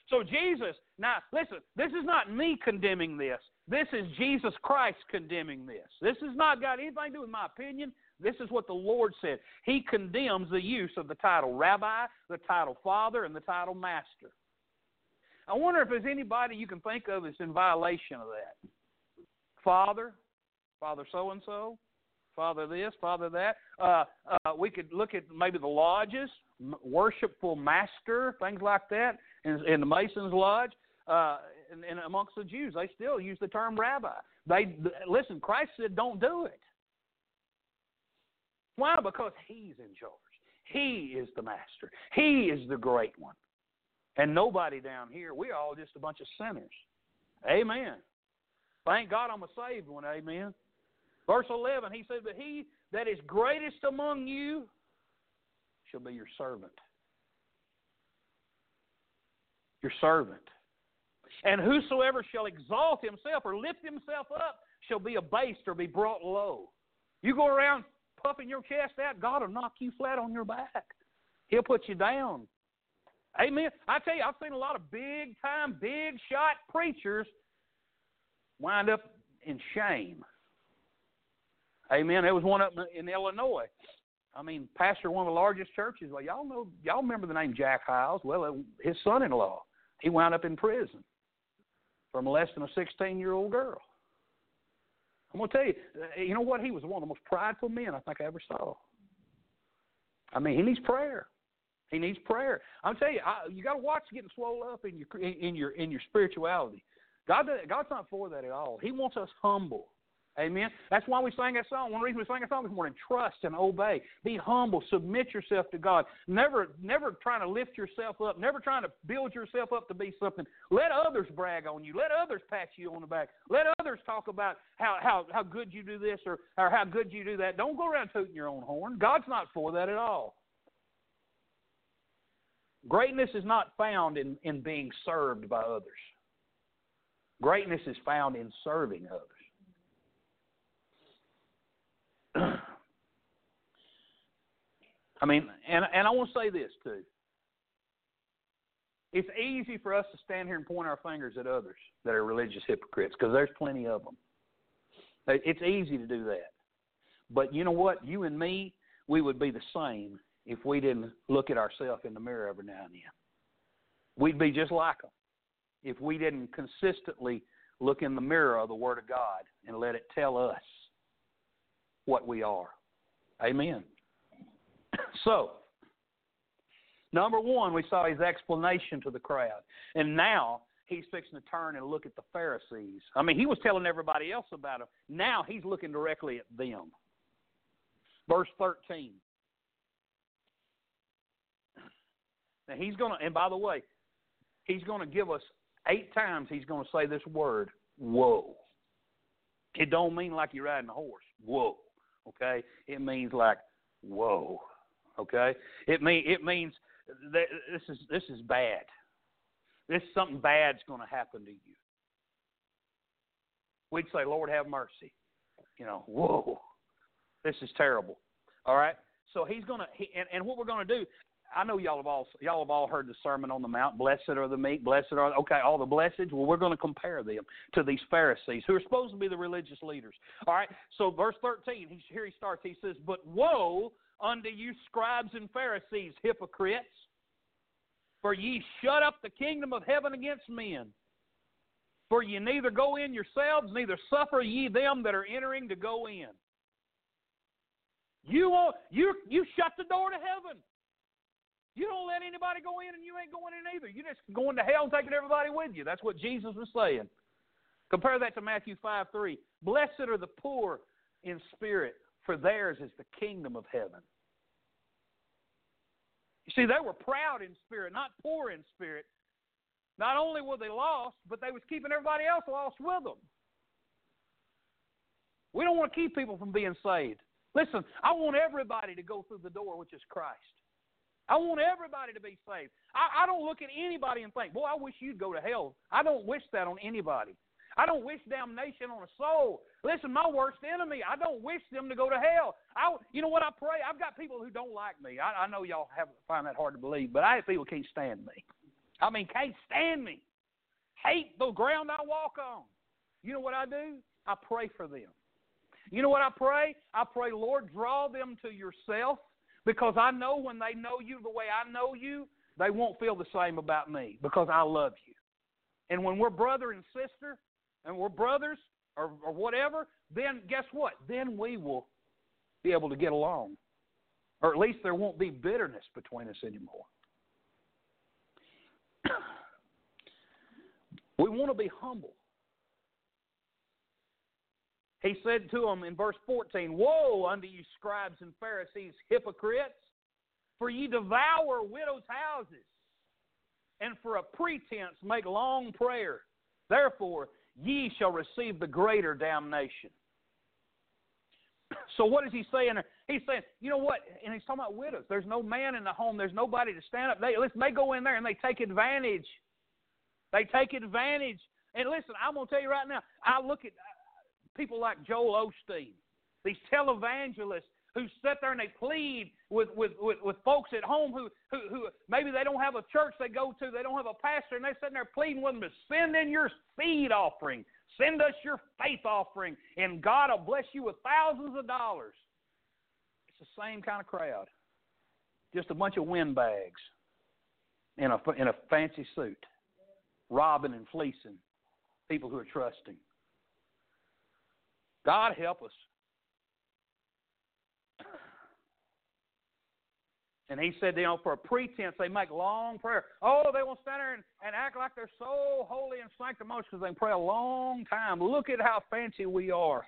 So, Jesus, now listen, this is not me condemning this. This is Jesus Christ condemning this. This has not got anything to do with my opinion. This is what the Lord said. He condemns the use of the title rabbi, the title father, and the title master. I wonder if there's anybody you can think of that's in violation of that. Father, Father so and so, Father this, Father that. Uh, uh, we could look at maybe the lodges, worshipful master, things like that, in, in the Masons Lodge. Uh, and, and amongst the Jews, they still use the term rabbi. They listen. Christ said, "Don't do it." Why? Because He's in charge. He is the master. He is the great one. And nobody down here. We're all just a bunch of sinners. Amen. Thank God I'm a saved one. Amen. Verse 11, he said, But he that is greatest among you shall be your servant. Your servant. And whosoever shall exalt himself or lift himself up shall be abased or be brought low. You go around puffing your chest out, God will knock you flat on your back. He'll put you down. Amen. I tell you, I've seen a lot of big time, big shot preachers wind up in shame. Amen. There was one up in Illinois. I mean, pastor of one of the largest churches. Well, y'all know, y'all remember the name Jack Hyles. Well, his son-in-law, he wound up in prison for molesting a 16-year-old girl. I'm gonna tell you, uh, you know what? He was one of the most prideful men I think I ever saw. I mean, he needs prayer. He needs prayer. I'm telling you, I, you got to watch getting swollen up in your in your in your spirituality. God, God's not for that at all. He wants us humble. Amen. That's why we sang that song. One reason we sang that song this morning: trust and obey. Be humble. Submit yourself to God. Never, never trying to lift yourself up. Never trying to build yourself up to be something. Let others brag on you. Let others pat you on the back. Let others talk about how how how good you do this or or how good you do that. Don't go around tooting your own horn. God's not for that at all. Greatness is not found in, in being served by others. Greatness is found in serving others. I mean, and and I want to say this too. It's easy for us to stand here and point our fingers at others that are religious hypocrites because there's plenty of them. It's easy to do that. But you know what? You and me, we would be the same if we didn't look at ourselves in the mirror every now and then. We'd be just like them if we didn't consistently look in the mirror of the Word of God and let it tell us what we are. Amen. So, number one, we saw his explanation to the crowd. And now he's fixing to turn and look at the Pharisees. I mean, he was telling everybody else about them. Now he's looking directly at them. Verse 13. Now he's going to, and by the way, he's going to give us eight times he's going to say this word, whoa. It don't mean like you're riding a horse. Whoa. Okay? It means like, whoa. Okay? It mean it means that this is this is bad. This something bad's going to happen to you. We'd say, Lord, have mercy. You know, whoa, this is terrible. All right. So he's going to, he, and, and what we're going to do, I know y'all have all y'all have all heard the Sermon on the Mount. Blessed are the meek. Blessed are okay. All the blesseds. Well, we're going to compare them to these Pharisees who are supposed to be the religious leaders. All right. So verse thirteen. He, here he starts. He says, "But woe unto you, scribes and Pharisees, hypocrites! For ye shut up the kingdom of heaven against men. For ye neither go in yourselves, neither suffer ye them that are entering to go in." You you you shut the door to heaven. You don't let anybody go in, and you ain't going in either. You're just going to hell and taking everybody with you. That's what Jesus was saying. Compare that to Matthew 5 3. Blessed are the poor in spirit, for theirs is the kingdom of heaven. You see, they were proud in spirit, not poor in spirit. Not only were they lost, but they was keeping everybody else lost with them. We don't want to keep people from being saved. Listen, I want everybody to go through the door, which is Christ. I want everybody to be saved. I, I don't look at anybody and think, boy, I wish you'd go to hell. I don't wish that on anybody. I don't wish damnation on a soul. Listen, my worst enemy, I don't wish them to go to hell. I, you know what I pray? I've got people who don't like me. I, I know y'all have find that hard to believe, but I have people can't stand me. I mean, can't stand me. Hate the ground I walk on. You know what I do? I pray for them. You know what I pray? I pray, Lord, draw them to yourself because I know when they know you the way I know you, they won't feel the same about me because I love you. And when we're brother and sister, and we're brothers or, or whatever, then guess what? Then we will be able to get along. Or at least there won't be bitterness between us anymore. we want to be humble. He said to them in verse 14, Woe unto you, scribes and Pharisees, hypocrites, for ye devour widows' houses, and for a pretense make long prayer. Therefore, ye shall receive the greater damnation. So what is he saying? He's saying, you know what? And he's talking about widows. There's no man in the home. There's nobody to stand up. They listen. They go in there and they take advantage. They take advantage. And listen, I'm gonna tell you right now. I look at uh, people like Joel Osteen, these televangelists who sit there and they plead with, with, with, with folks at home who, who, who maybe they don't have a church they go to, they don't have a pastor, and they're sitting there pleading with them to send in your seed offering, send us your faith offering, and God will bless you with thousands of dollars. It's the same kind of crowd, just a bunch of windbags in a, in a fancy suit, robbing and fleecing people who are trusting. God help us. And he said, you know, for a pretense, they make long prayer. Oh, they will stand there and, and act like they're so holy and sanctimonious because they pray a long time. Look at how fancy we are.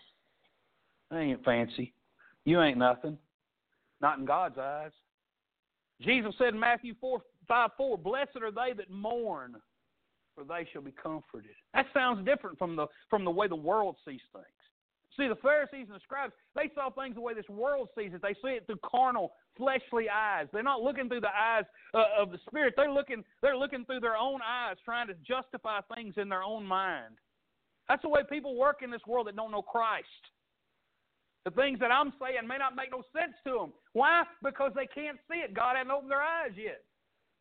They ain't fancy. You ain't nothing. Not in God's eyes. Jesus said in Matthew 4, 5 4, Blessed are they that mourn, for they shall be comforted. That sounds different from the, from the way the world sees things. See, the Pharisees and the scribes, they saw things the way this world sees it. They see it through carnal, fleshly eyes. They're not looking through the eyes uh, of the Spirit. They're looking, they're looking through their own eyes, trying to justify things in their own mind. That's the way people work in this world that don't know Christ. The things that I'm saying may not make no sense to them. Why? Because they can't see it. God hadn't opened their eyes yet.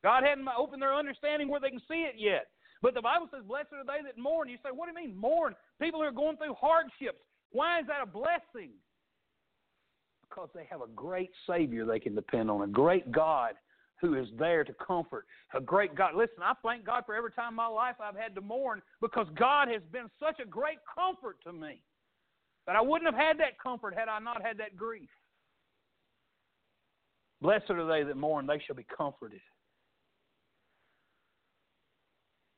God hadn't opened their understanding where they can see it yet. But the Bible says, Blessed are they that mourn. You say, What do you mean, mourn? People who are going through hardships. Why is that a blessing? Because they have a great Savior they can depend on, a great God who is there to comfort, a great God. Listen, I thank God for every time in my life I've had to mourn because God has been such a great comfort to me. But I wouldn't have had that comfort had I not had that grief. Blessed are they that mourn, they shall be comforted.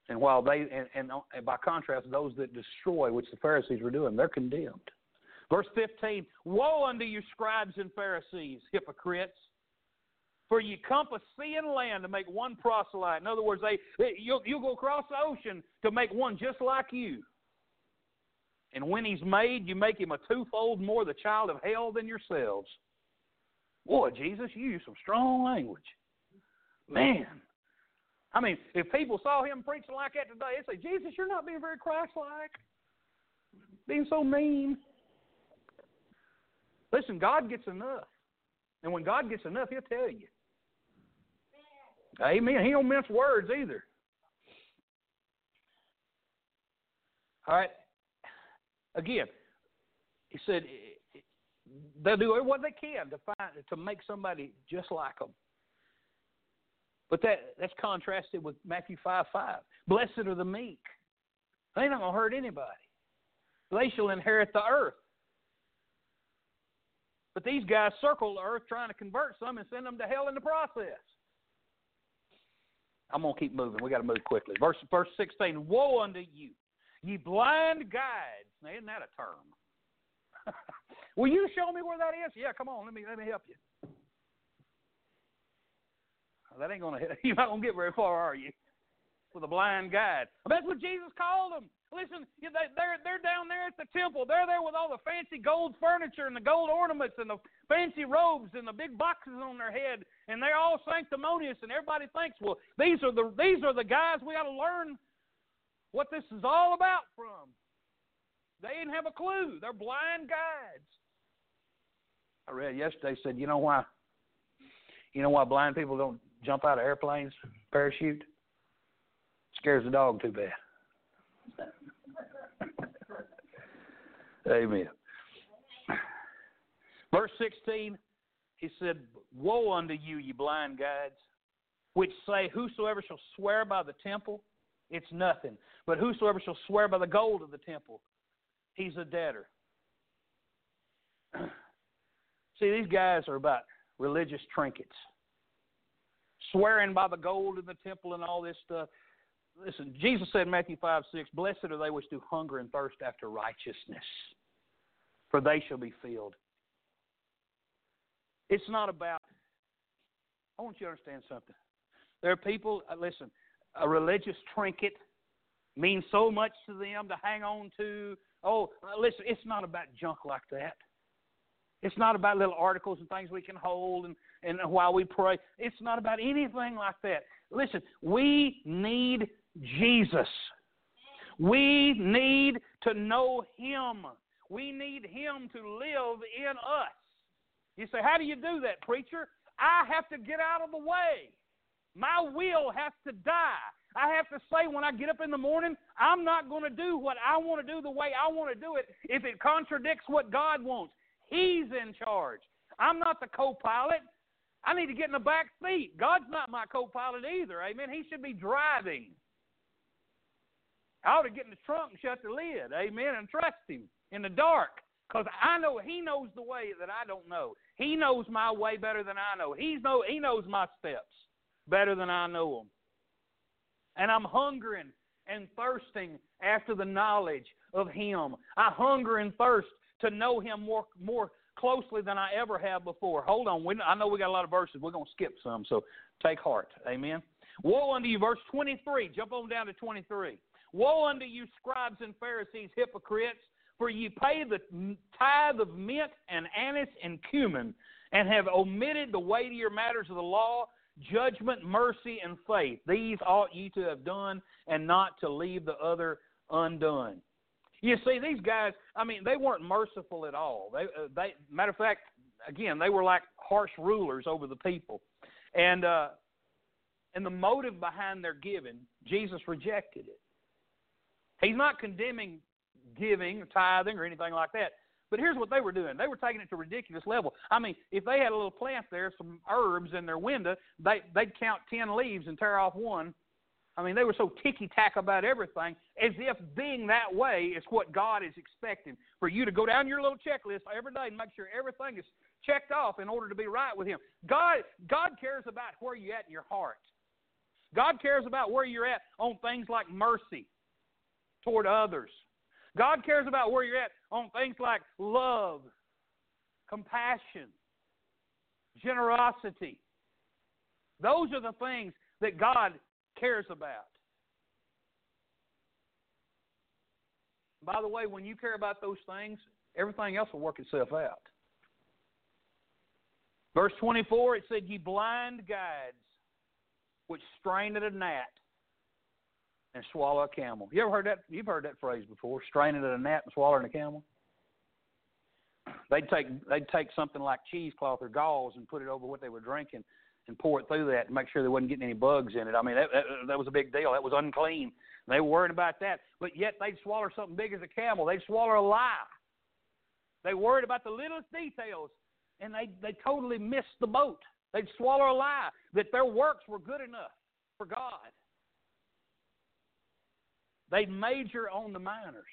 And while they, and, and, and by contrast, those that destroy, which the Pharisees were doing, they're condemned. Verse 15 Woe unto you, scribes and Pharisees, hypocrites! For you compass sea and land to make one proselyte. In other words, they, you'll, you'll go across the ocean to make one just like you. And when he's made, you make him a twofold more the child of hell than yourselves. Boy, Jesus, you use some strong language. Man, I mean, if people saw him preaching like that today, they'd say, Jesus, you're not being very Christ like. Being so mean. Listen, God gets enough. And when God gets enough, he'll tell you. Amen. He don't mince words either. All right. Again, he said they'll do what they can to find to make somebody just like them. But that that's contrasted with Matthew 5 5. Blessed are the meek. They ain't not to hurt anybody. They shall inherit the earth. But these guys circle the earth trying to convert some and send them to hell in the process. I'm to keep moving. we got to move quickly. Verse, verse 16 Woe unto you, ye blind guides. Now, isn't that a term? Will you show me where that is? Yeah, come on. Let me, let me help you. That ain't gonna you're not gonna get very far, are you? With a blind guide. That's what Jesus called them. Listen, they're they're down there at the temple. They're there with all the fancy gold furniture and the gold ornaments and the fancy robes and the big boxes on their head, and they're all sanctimonious. And everybody thinks, well, these are the these are the guys we got to learn what this is all about from. They didn't have a clue. They're blind guides. I read yesterday said, you know why? You know why blind people don't jump out of airplanes, parachute, scares the dog too bad. Amen. Verse 16, he said, Woe unto you, ye blind guides, which say, Whosoever shall swear by the temple, it's nothing. But whosoever shall swear by the gold of the temple, he's a debtor. See, these guys are about religious trinkets. Swearing by the gold in the temple and all this stuff. Listen, Jesus said in Matthew 5 6, Blessed are they which do hunger and thirst after righteousness, for they shall be filled. It's not about, I want you to understand something. There are people, uh, listen, a religious trinket means so much to them to hang on to. Oh, uh, listen, it's not about junk like that. It's not about little articles and things we can hold and, and while we pray. It's not about anything like that. Listen, we need Jesus. We need to know Him. We need Him to live in us. You say, How do you do that, preacher? I have to get out of the way. My will has to die. I have to say when I get up in the morning, I'm not going to do what I want to do the way I want to do it if it contradicts what God wants. He's in charge. I'm not the co pilot. I need to get in the back seat. God's not my co pilot either. Amen. He should be driving. I ought to get in the trunk and shut the lid. Amen. And trust Him in the dark. Because I know He knows the way that I don't know. He knows my way better than I know. He's know He knows my steps better than I know them. And I'm hungering and thirsting after the knowledge of Him. I hunger and thirst to know Him more more closely than I ever have before. Hold on, we, I know we got a lot of verses. We're going to skip some, so take heart. Amen. Woe unto you, verse 23. Jump on down to 23. Woe unto you, scribes and Pharisees, hypocrites, for ye pay the tithe of mint and anise and cumin, and have omitted the weightier matters of the law, judgment, mercy, and faith. These ought ye to have done, and not to leave the other undone. You see, these guys, I mean, they weren't merciful at all. They, uh, they, matter of fact, again, they were like harsh rulers over the people, and uh, and the motive behind their giving, Jesus rejected it. He's not condemning giving, or tithing, or anything like that. But here's what they were doing. They were taking it to a ridiculous level. I mean, if they had a little plant there, some herbs in their window, they they'd count ten leaves and tear off one. I mean, they were so ticky tack about everything, as if being that way is what God is expecting for you to go down your little checklist every day and make sure everything is checked off in order to be right with Him. God God cares about where you're at in your heart. God cares about where you're at on things like mercy toward others. God cares about where you're at on things like love, compassion, generosity. Those are the things that God cares about. By the way, when you care about those things, everything else will work itself out. Verse 24, it said, Ye blind guides, which strain at a gnat and swallow a camel. You ever heard that? You've heard that phrase before, straining at a gnat and swallowing a camel. They'd take they'd take something like cheesecloth or gauze and put it over what they were drinking and pour it through that and make sure they wasn't getting any bugs in it. I mean, that, that, that was a big deal. That was unclean. They were worried about that. But yet they'd swallow something big as a camel. They'd swallow a lie. They worried about the littlest details, and they they totally missed the boat. They'd swallow a lie that their works were good enough for God. They'd major on the minors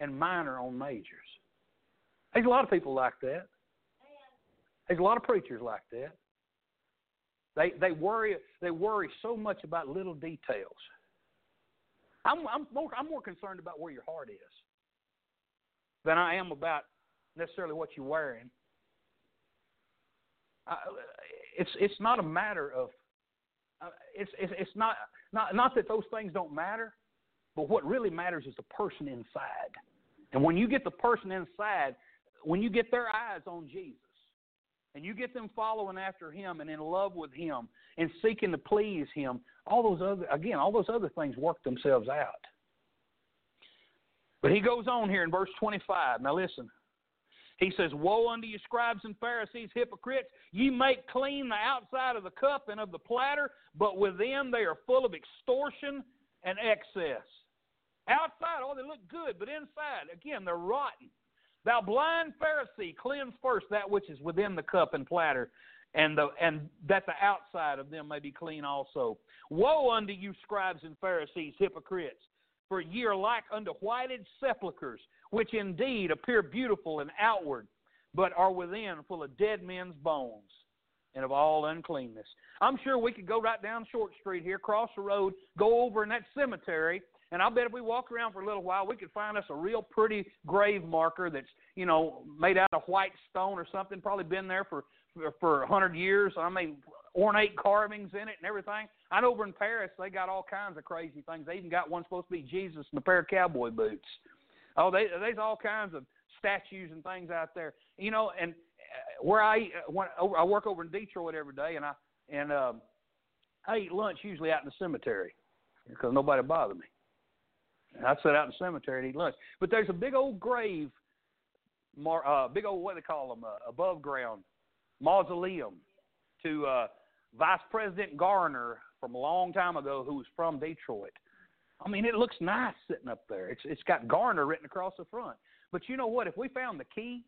and minor on majors. There's a lot of people like that. There's a lot of preachers like that. They they worry they worry so much about little details. I'm I'm more I'm more concerned about where your heart is than I am about necessarily what you're wearing. Uh, it's it's not a matter of uh, it's, it's it's not not not that those things don't matter, but what really matters is the person inside. And when you get the person inside, when you get their eyes on Jesus, and you get them following after him and in love with him and seeking to please him, all those other again, all those other things work themselves out. But he goes on here in verse 25. Now listen. He says, Woe unto you, scribes and Pharisees, hypocrites! Ye make clean the outside of the cup and of the platter, but within they are full of extortion and excess. Outside, oh, they look good, but inside, again, they're rotten. Thou blind Pharisee, cleanse first that which is within the cup and platter, and the and that the outside of them may be clean also. Woe unto you, scribes and Pharisees, hypocrites! For ye are like unto whited sepulchres, which indeed appear beautiful and outward, but are within full of dead men's bones and of all uncleanness. I'm sure we could go right down Short Street here, cross the road, go over in that cemetery, and I'll bet if we walk around for a little while, we could find us a real pretty grave marker that's, you know, made out of white stone or something, probably been there for for a hundred years. I mean, ornate carvings in it and everything. I know over in Paris they got all kinds of crazy things. They even got one supposed to be Jesus in a pair of cowboy boots. Oh, they, there's all kinds of statues and things out there. You know, and uh, where I uh, when I work over in Detroit every day, and I and um, I eat lunch usually out in the cemetery because nobody bothered me. And I sit out in the cemetery and eat lunch. But there's a big old grave, mar, uh, big old what do they call them, uh, above ground mausoleum to uh, Vice President Garner from a long time ago, who was from Detroit. I mean, it looks nice sitting up there. It's it's got Garner written across the front. But you know what? If we found the key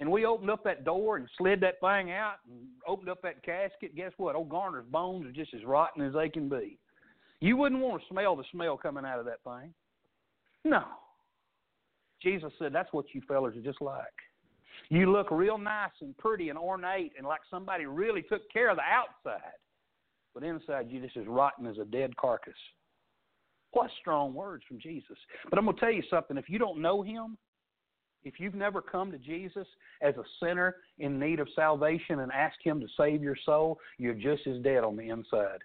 and we opened up that door and slid that thing out and opened up that casket, guess what? Old Garner's bones are just as rotten as they can be. You wouldn't want to smell the smell coming out of that thing. No. Jesus said that's what you fellers are just like. You look real nice and pretty and ornate and like somebody really took care of the outside. But inside you just as rotten as a dead carcass. What strong words from Jesus. But I'm going to tell you something. If you don't know him, if you've never come to Jesus as a sinner in need of salvation and asked him to save your soul, you're just as dead on the inside.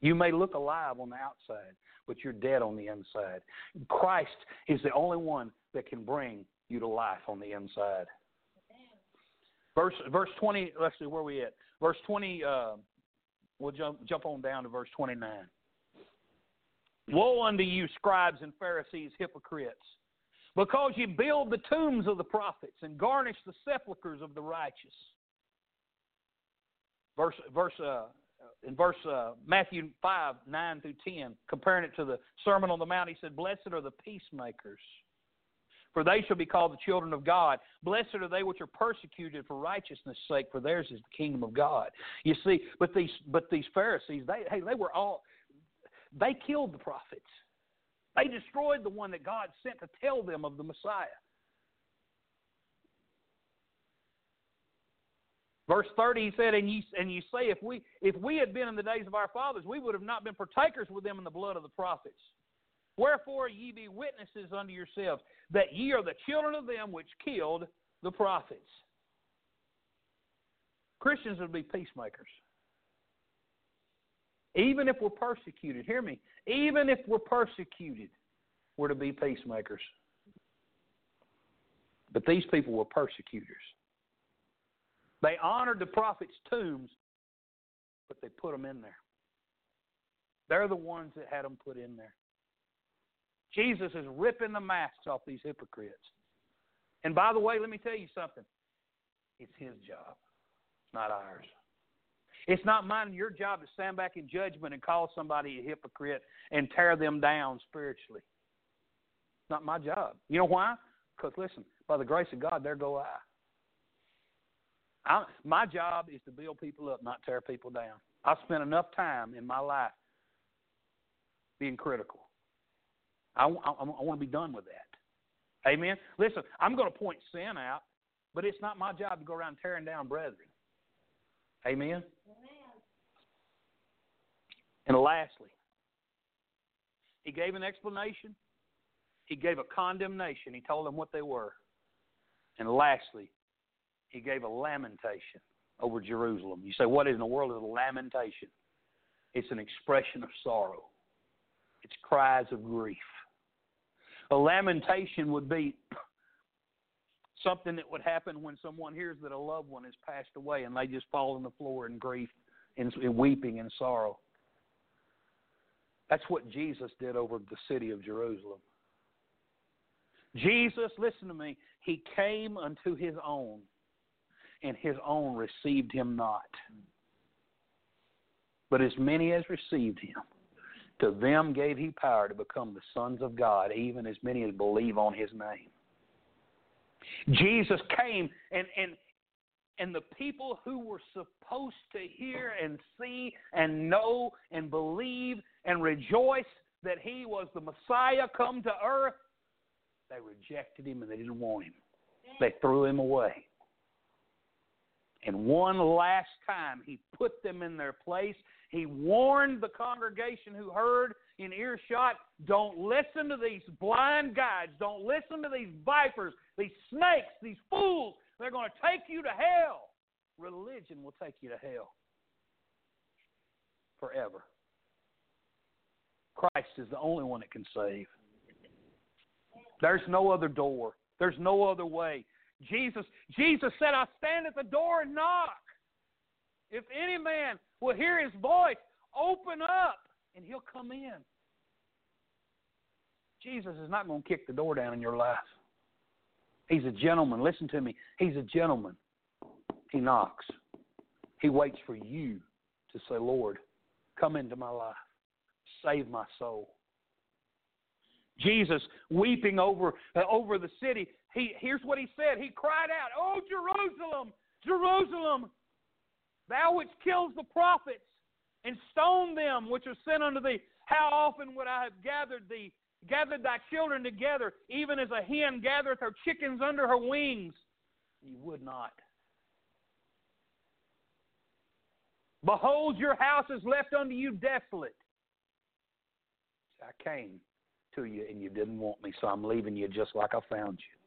You may look alive on the outside, but you're dead on the inside. Christ is the only one that can bring you to life on the inside. Verse verse twenty. Let's see where we at. Verse twenty. Uh, we'll jump jump on down to verse twenty nine. Woe unto you, scribes and Pharisees, hypocrites, because you build the tombs of the prophets and garnish the sepulchres of the righteous. Verse verse uh, in verse uh, Matthew five nine through ten, comparing it to the Sermon on the Mount, he said, "Blessed are the peacemakers." for they shall be called the children of God. Blessed are they which are persecuted for righteousness' sake, for theirs is the kingdom of God. You see, but these but these Pharisees, they hey, they were all they killed the prophets. They destroyed the one that God sent to tell them of the Messiah. Verse 30, he said, and you, and you say, if we, if we had been in the days of our fathers, we would have not been partakers with them in the blood of the prophets. Wherefore ye be witnesses unto yourselves that ye are the children of them which killed the prophets. Christians would be peacemakers. Even if we're persecuted, hear me, even if we're persecuted, we're to be peacemakers. But these people were persecutors. They honored the prophets' tombs, but they put them in there. They're the ones that had them put in there. Jesus is ripping the masks off these hypocrites. And by the way, let me tell you something. It's his job, not ours. It's not mine your job to stand back in judgment and call somebody a hypocrite and tear them down spiritually. It's not my job. You know why? Because listen, by the grace of God, there go I. I. My job is to build people up, not tear people down. I've spent enough time in my life being critical. I, I, I want to be done with that. Amen. Listen, I'm going to point sin out, but it's not my job to go around tearing down brethren. Amen. Amen. And lastly, he gave an explanation. He gave a condemnation. He told them what they were. And lastly, he gave a lamentation over Jerusalem. You say, what in the world is a lamentation? It's an expression of sorrow. It's cries of grief. A lamentation would be something that would happen when someone hears that a loved one has passed away and they just fall on the floor in grief and weeping and sorrow. That's what Jesus did over the city of Jerusalem. Jesus, listen to me, he came unto his own, and his own received him not. But as many as received him, to them gave he power to become the sons of God, even as many as believe on his name. Jesus came and and and the people who were supposed to hear and see and know and believe and rejoice that he was the Messiah come to earth, they rejected him and they didn't want him. They threw him away. And one last time, he put them in their place. He warned the congregation who heard in earshot don't listen to these blind guides, don't listen to these vipers, these snakes, these fools. They're going to take you to hell. Religion will take you to hell forever. Christ is the only one that can save. There's no other door. There's no other way. Jesus, Jesus said, I stand at the door and knock. If any man will hear his voice, open up and he'll come in. Jesus is not going to kick the door down in your life. He's a gentleman. Listen to me. He's a gentleman. He knocks. He waits for you to say, Lord, come into my life. Save my soul. Jesus weeping over uh, over the city. He here's what he said. He cried out, "Oh Jerusalem, Jerusalem, thou which kills the prophets and stone them which are sent unto thee, how often would I have gathered thee, gathered thy children together, even as a hen gathereth her chickens under her wings? You would not. Behold, your house is left unto you desolate. I came to you and you didn't want me, so I'm leaving you just like I found you.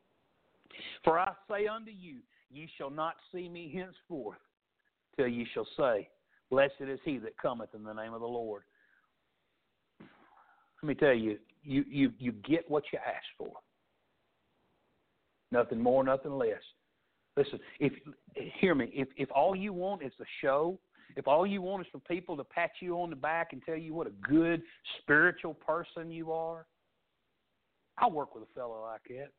For I say unto you, ye shall not see me henceforth till ye shall say, Blessed is he that cometh in the name of the Lord. Let me tell you, you, you, you get what you ask for. Nothing more, nothing less. Listen, if hear me, if if all you want is a show, if all you want is for people to pat you on the back and tell you what a good spiritual person you are, I'll work with a fellow like that.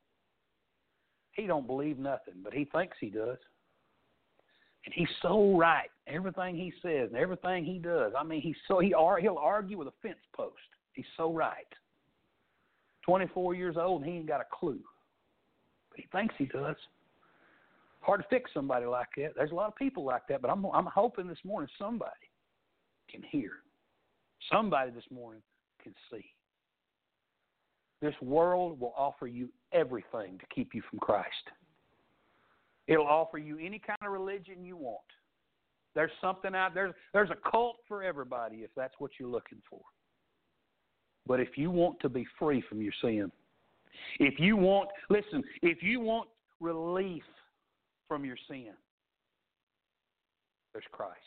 He don't believe nothing, but he thinks he does. And he's so right. Everything he says and everything he does. I mean, he's so he he'll argue with a fence post. He's so right. 24 years old and he ain't got a clue. But he thinks he does. Hard to fix somebody like that. There's a lot of people like that, but I'm I'm hoping this morning somebody can hear. Somebody this morning can see. This world will offer you everything to keep you from Christ. It'll offer you any kind of religion you want. There's something out there. There's a cult for everybody if that's what you're looking for. But if you want to be free from your sin, if you want, listen, if you want relief from your sin, there's Christ.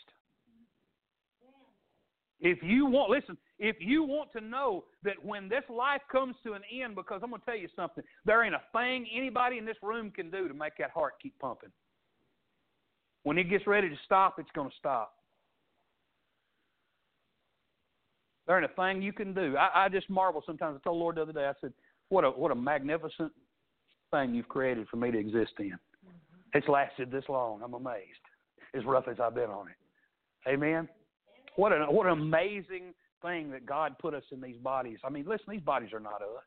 If you want, listen, if you want to know that when this life comes to an end, because I'm going to tell you something, there ain't a thing anybody in this room can do to make that heart keep pumping. When it gets ready to stop, it's going to stop. There ain't a thing you can do. I, I just marvel sometimes. I told the Lord the other day, I said, "What a what a magnificent thing you've created for me to exist in. Mm-hmm. It's lasted this long. I'm amazed. As rough as I've been on it. Amen. What an what an amazing thing that God put us in these bodies. I mean, listen, these bodies are not us.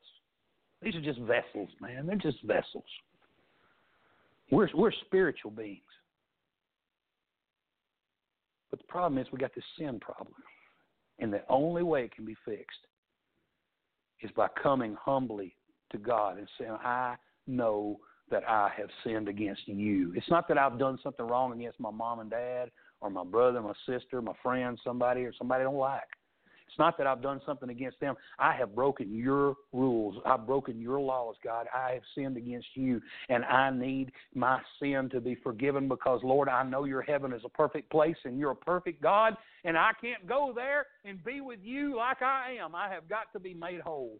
These are just vessels, man. They're just vessels. We're we're spiritual beings. But the problem is we got this sin problem. And the only way it can be fixed is by coming humbly to God and saying, I know that I have sinned against you. It's not that I've done something wrong against my mom and dad or my brother, my sister, my friend, somebody, or somebody I don't like. It's not that I've done something against them. I have broken your rules. I've broken your laws, God. I have sinned against you, and I need my sin to be forgiven because, Lord, I know your heaven is a perfect place and you're a perfect God, and I can't go there and be with you like I am. I have got to be made whole.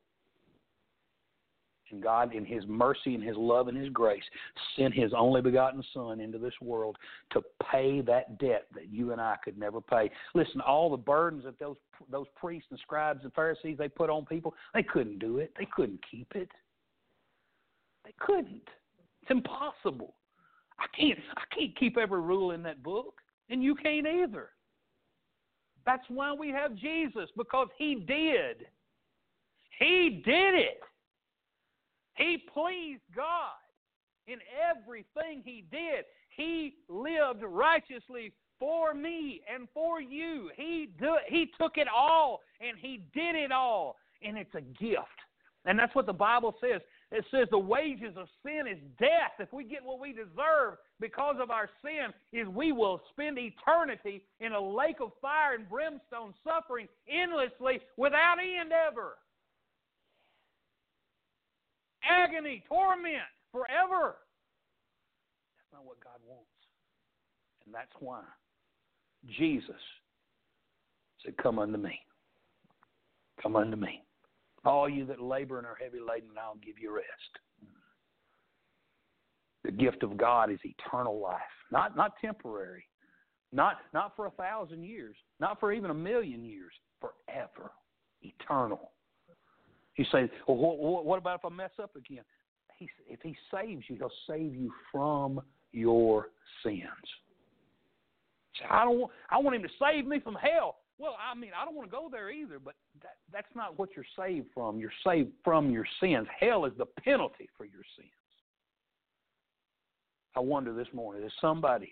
And God, in His mercy and His love and His grace, sent His only begotten Son into this world to pay that debt that you and I could never pay. Listen, all the burdens that those those priests and scribes and Pharisees they put on people, they couldn't do it. They couldn't keep it. They couldn't. It's impossible. I can't. I can't keep every rule in that book, and you can't either. That's why we have Jesus because He did. He did it. He pleased God in everything he did. He lived righteously for me and for you. He do, he took it all and he did it all and it's a gift. And that's what the Bible says. It says the wages of sin is death. If we get what we deserve because of our sin, is we will spend eternity in a lake of fire and brimstone, suffering endlessly without end ever. Agony, torment, forever. That's not what God wants. And that's why Jesus said, Come unto me. Come unto me. All you that labor and are heavy laden, and I'll give you rest. The gift of God is eternal life, not not temporary, not not for a thousand years, not for even a million years, forever, eternal. You say, well, what, what about if I mess up again? He, if He saves you, He'll save you from your sins. I don't want, I want Him to save me from hell. Well, I mean, I don't want to go there either, but that, that's not what you're saved from. You're saved from your sins. Hell is the penalty for your sins. I wonder this morning, is somebody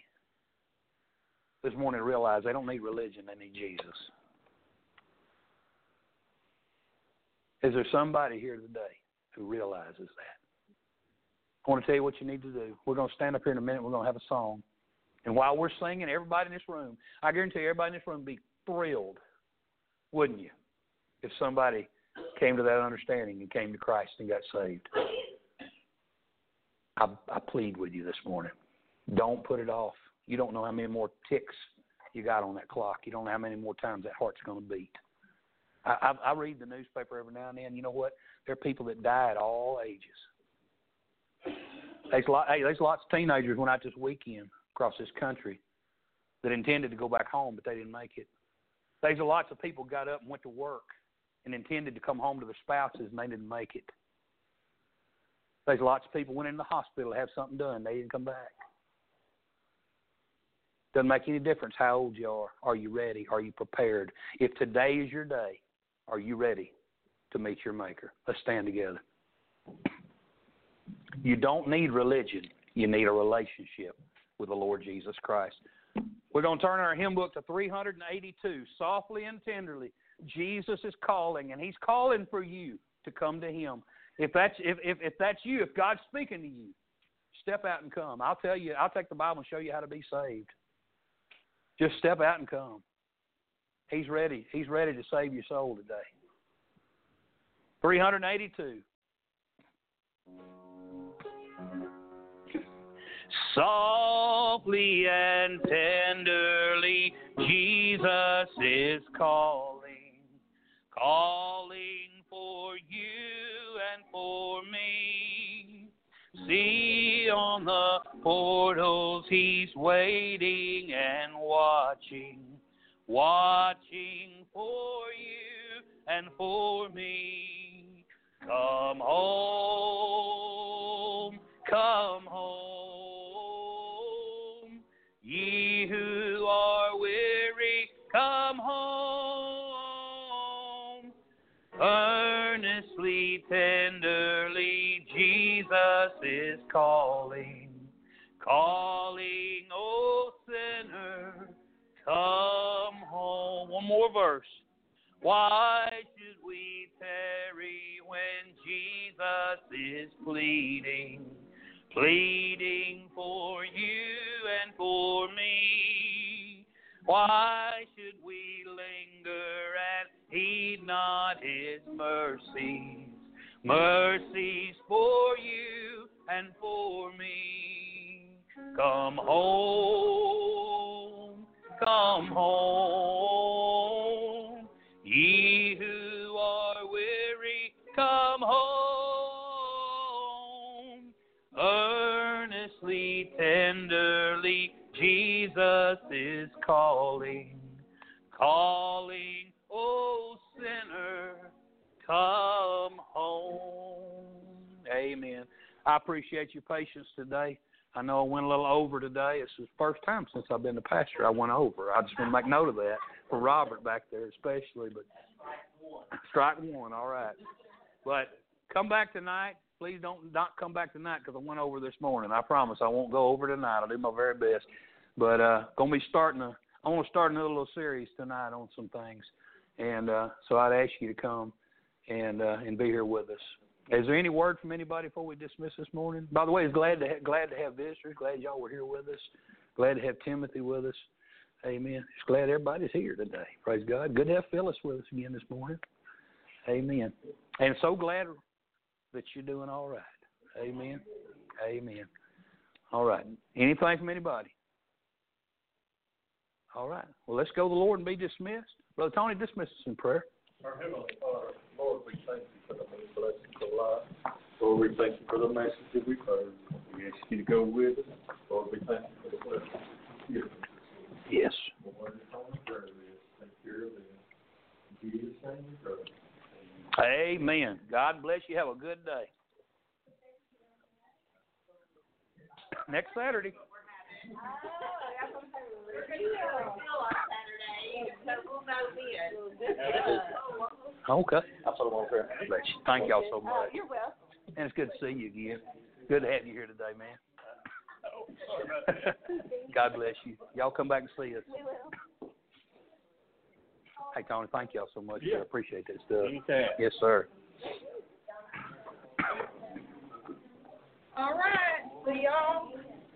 this morning realize they don't need religion, they need Jesus? Is there somebody here today who realizes that? I want to tell you what you need to do. We're going to stand up here in a minute. We're going to have a song. And while we're singing, everybody in this room, I guarantee you, everybody in this room would be thrilled, wouldn't you, if somebody came to that understanding and came to Christ and got saved? I, I plead with you this morning. Don't put it off. You don't know how many more ticks you got on that clock. You don't know how many more times that heart's going to beat. I, I, read the newspaper every now and then. You know what? There are people that die at all ages. There's, lot, hey, there's lots of teenagers went out this weekend across this country that intended to go back home, but they didn't make it. There's lots of people got up and went to work and intended to come home to their spouses, and they didn't make it. There's lots of people went in the hospital to have something done, they didn't come back. Doesn't make any difference how old you are. Are you ready? Are you prepared? If today is your day, are you ready to meet your Maker? Let's stand together. You don't need religion, you need a relationship with the Lord Jesus Christ. We're going to turn our hymn book to 382. Softly and tenderly, Jesus is calling, and He's calling for you to come to Him. If that's if, if, if that's you, if God's speaking to you, step out and come. I'll tell you, I'll take the Bible and show you how to be saved. Just step out and come. He's ready. He's ready to save your soul today. 382. Softly and tenderly, Jesus is calling, calling for you and for me. See on the portals, He's waiting and watching, watching for you and for me. Come home, come home, ye who are weary, come home. Earnestly, tenderly, Jesus is calling, calling, oh sinner, come. One more verse. Why should we tarry when Jesus is pleading, pleading for you and for me? Why should we linger and heed not his mercies? Mercies for you and for me. Come home, come home. Ye who are weary, come home. Earnestly, tenderly, Jesus is calling, calling, oh sinner, come home. Amen. I appreciate your patience today. I know I went a little over today. It's the first time since I've been the pastor I went over. I just want to make note of that for Robert back there especially. But strike one, all right. But come back tonight. please don't not come back tonight because I went over this morning. I promise I won't go over tonight. I'll do my very best. But uh, gonna be starting a. I want to start another little series tonight on some things, and uh, so I'd ask you to come and uh, and be here with us. Is there any word from anybody before we dismiss this morning? By the way, it's glad to ha- glad to have visitors. Glad y'all were here with us. Glad to have Timothy with us. Amen. Just glad everybody's here today. Praise God. Good to have Phyllis with us again this morning. Amen. And so glad that you're doing all right. Amen. Amen. All right. Anything from anybody? All right. Well, let's go to the Lord and be dismissed. Brother Tony, dismiss us in prayer. Our Heavenly Father, Lord, we thank you for the of. Lord, we thank you for the message that we've heard. We ask you to go with us. Lord, we thank you for the blessings you've given us. Yes. Lord, it's on the prayer list. Take care of them. In Jesus' name we pray. Amen. God bless you. Have a good day. Next Saturday. Okay. That's what I'm on prayer. Bless you. Thank y'all so much. You're welcome. And it's good to see you again. Good to have you here today, man. God bless you. Y'all come back and see us. We will. Hey, Tony, thank y'all so much. Yeah. I appreciate that stuff. Anytime. Yes, sir. All right. See y'all.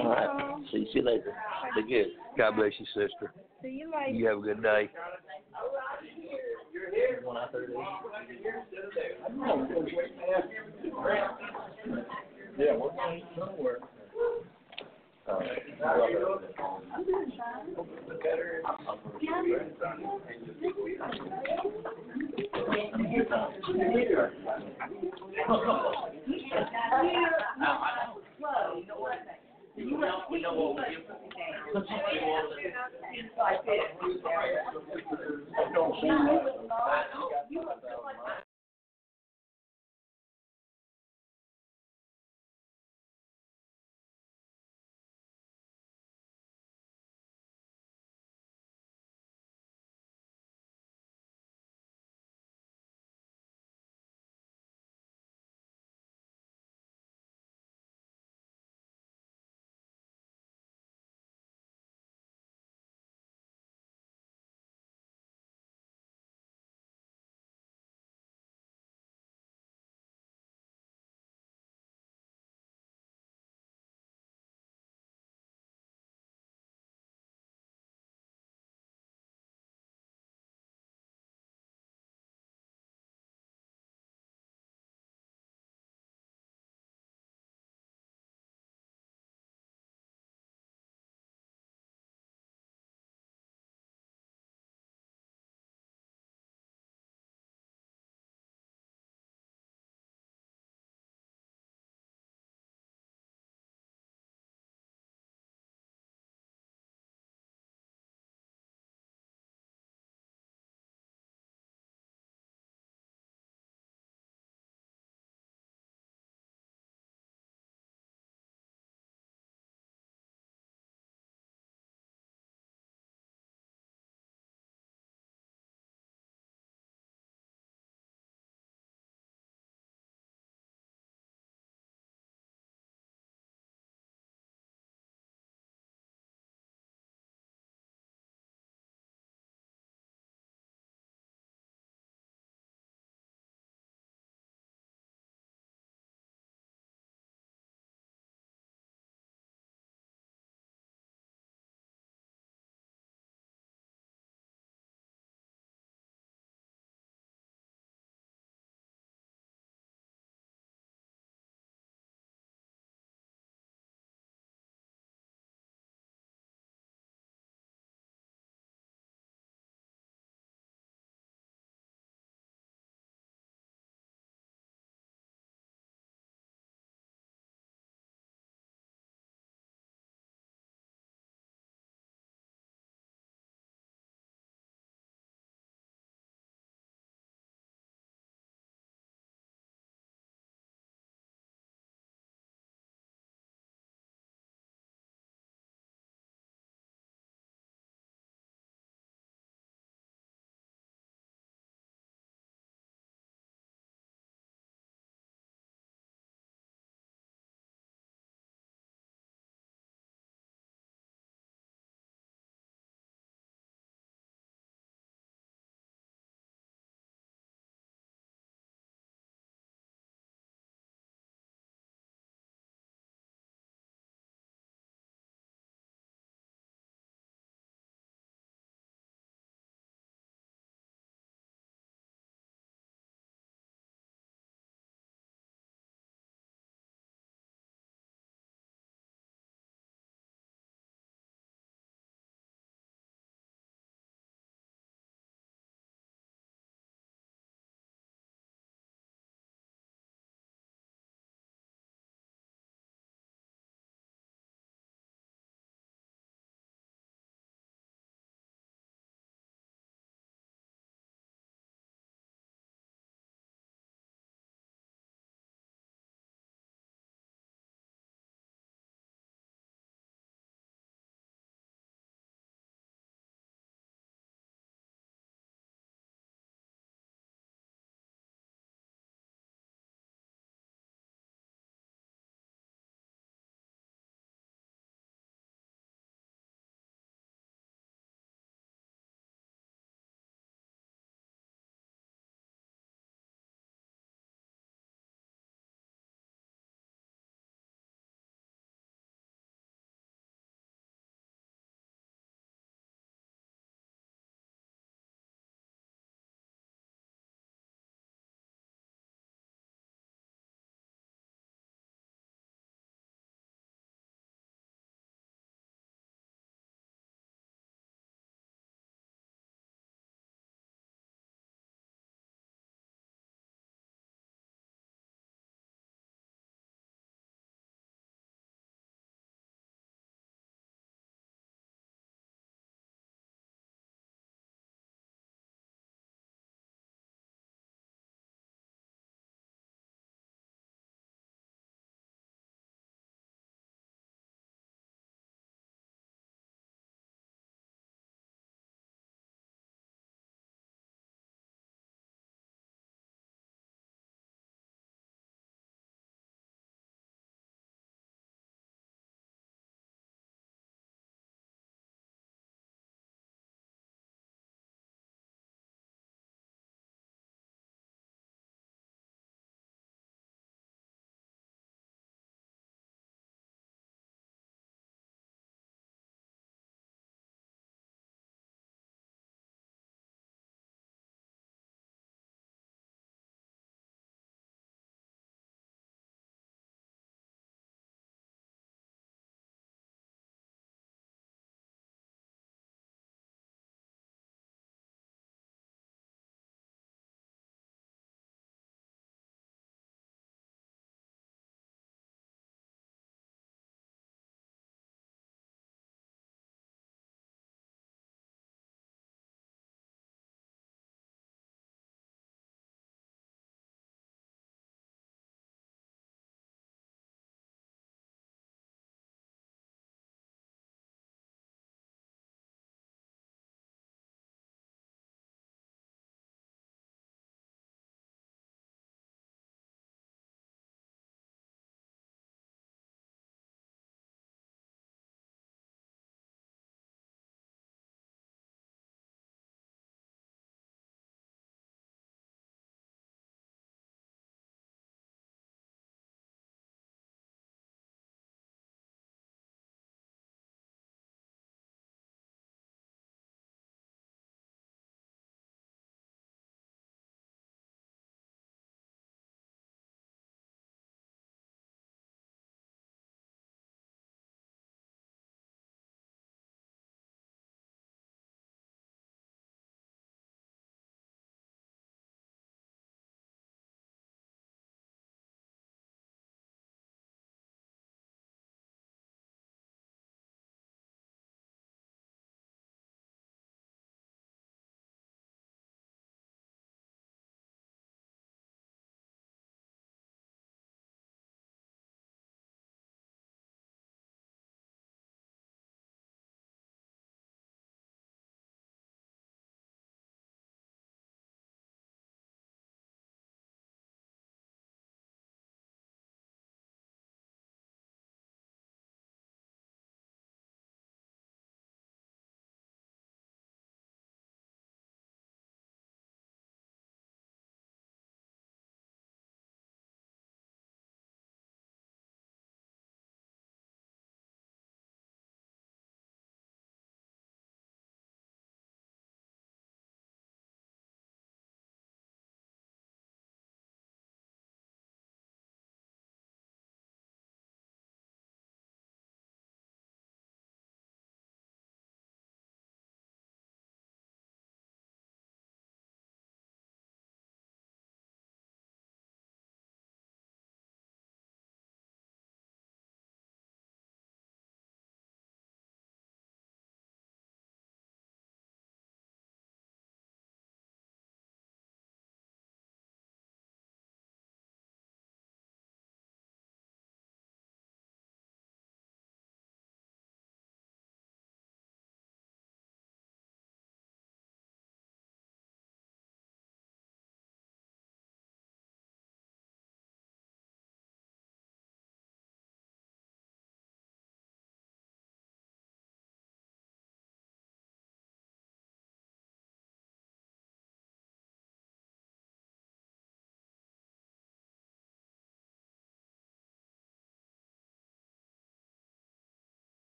All right. See, see you later. Take care. God bless you, sister. See you later. You have a good day. Yeah, we're going somewhere. You know, what we're.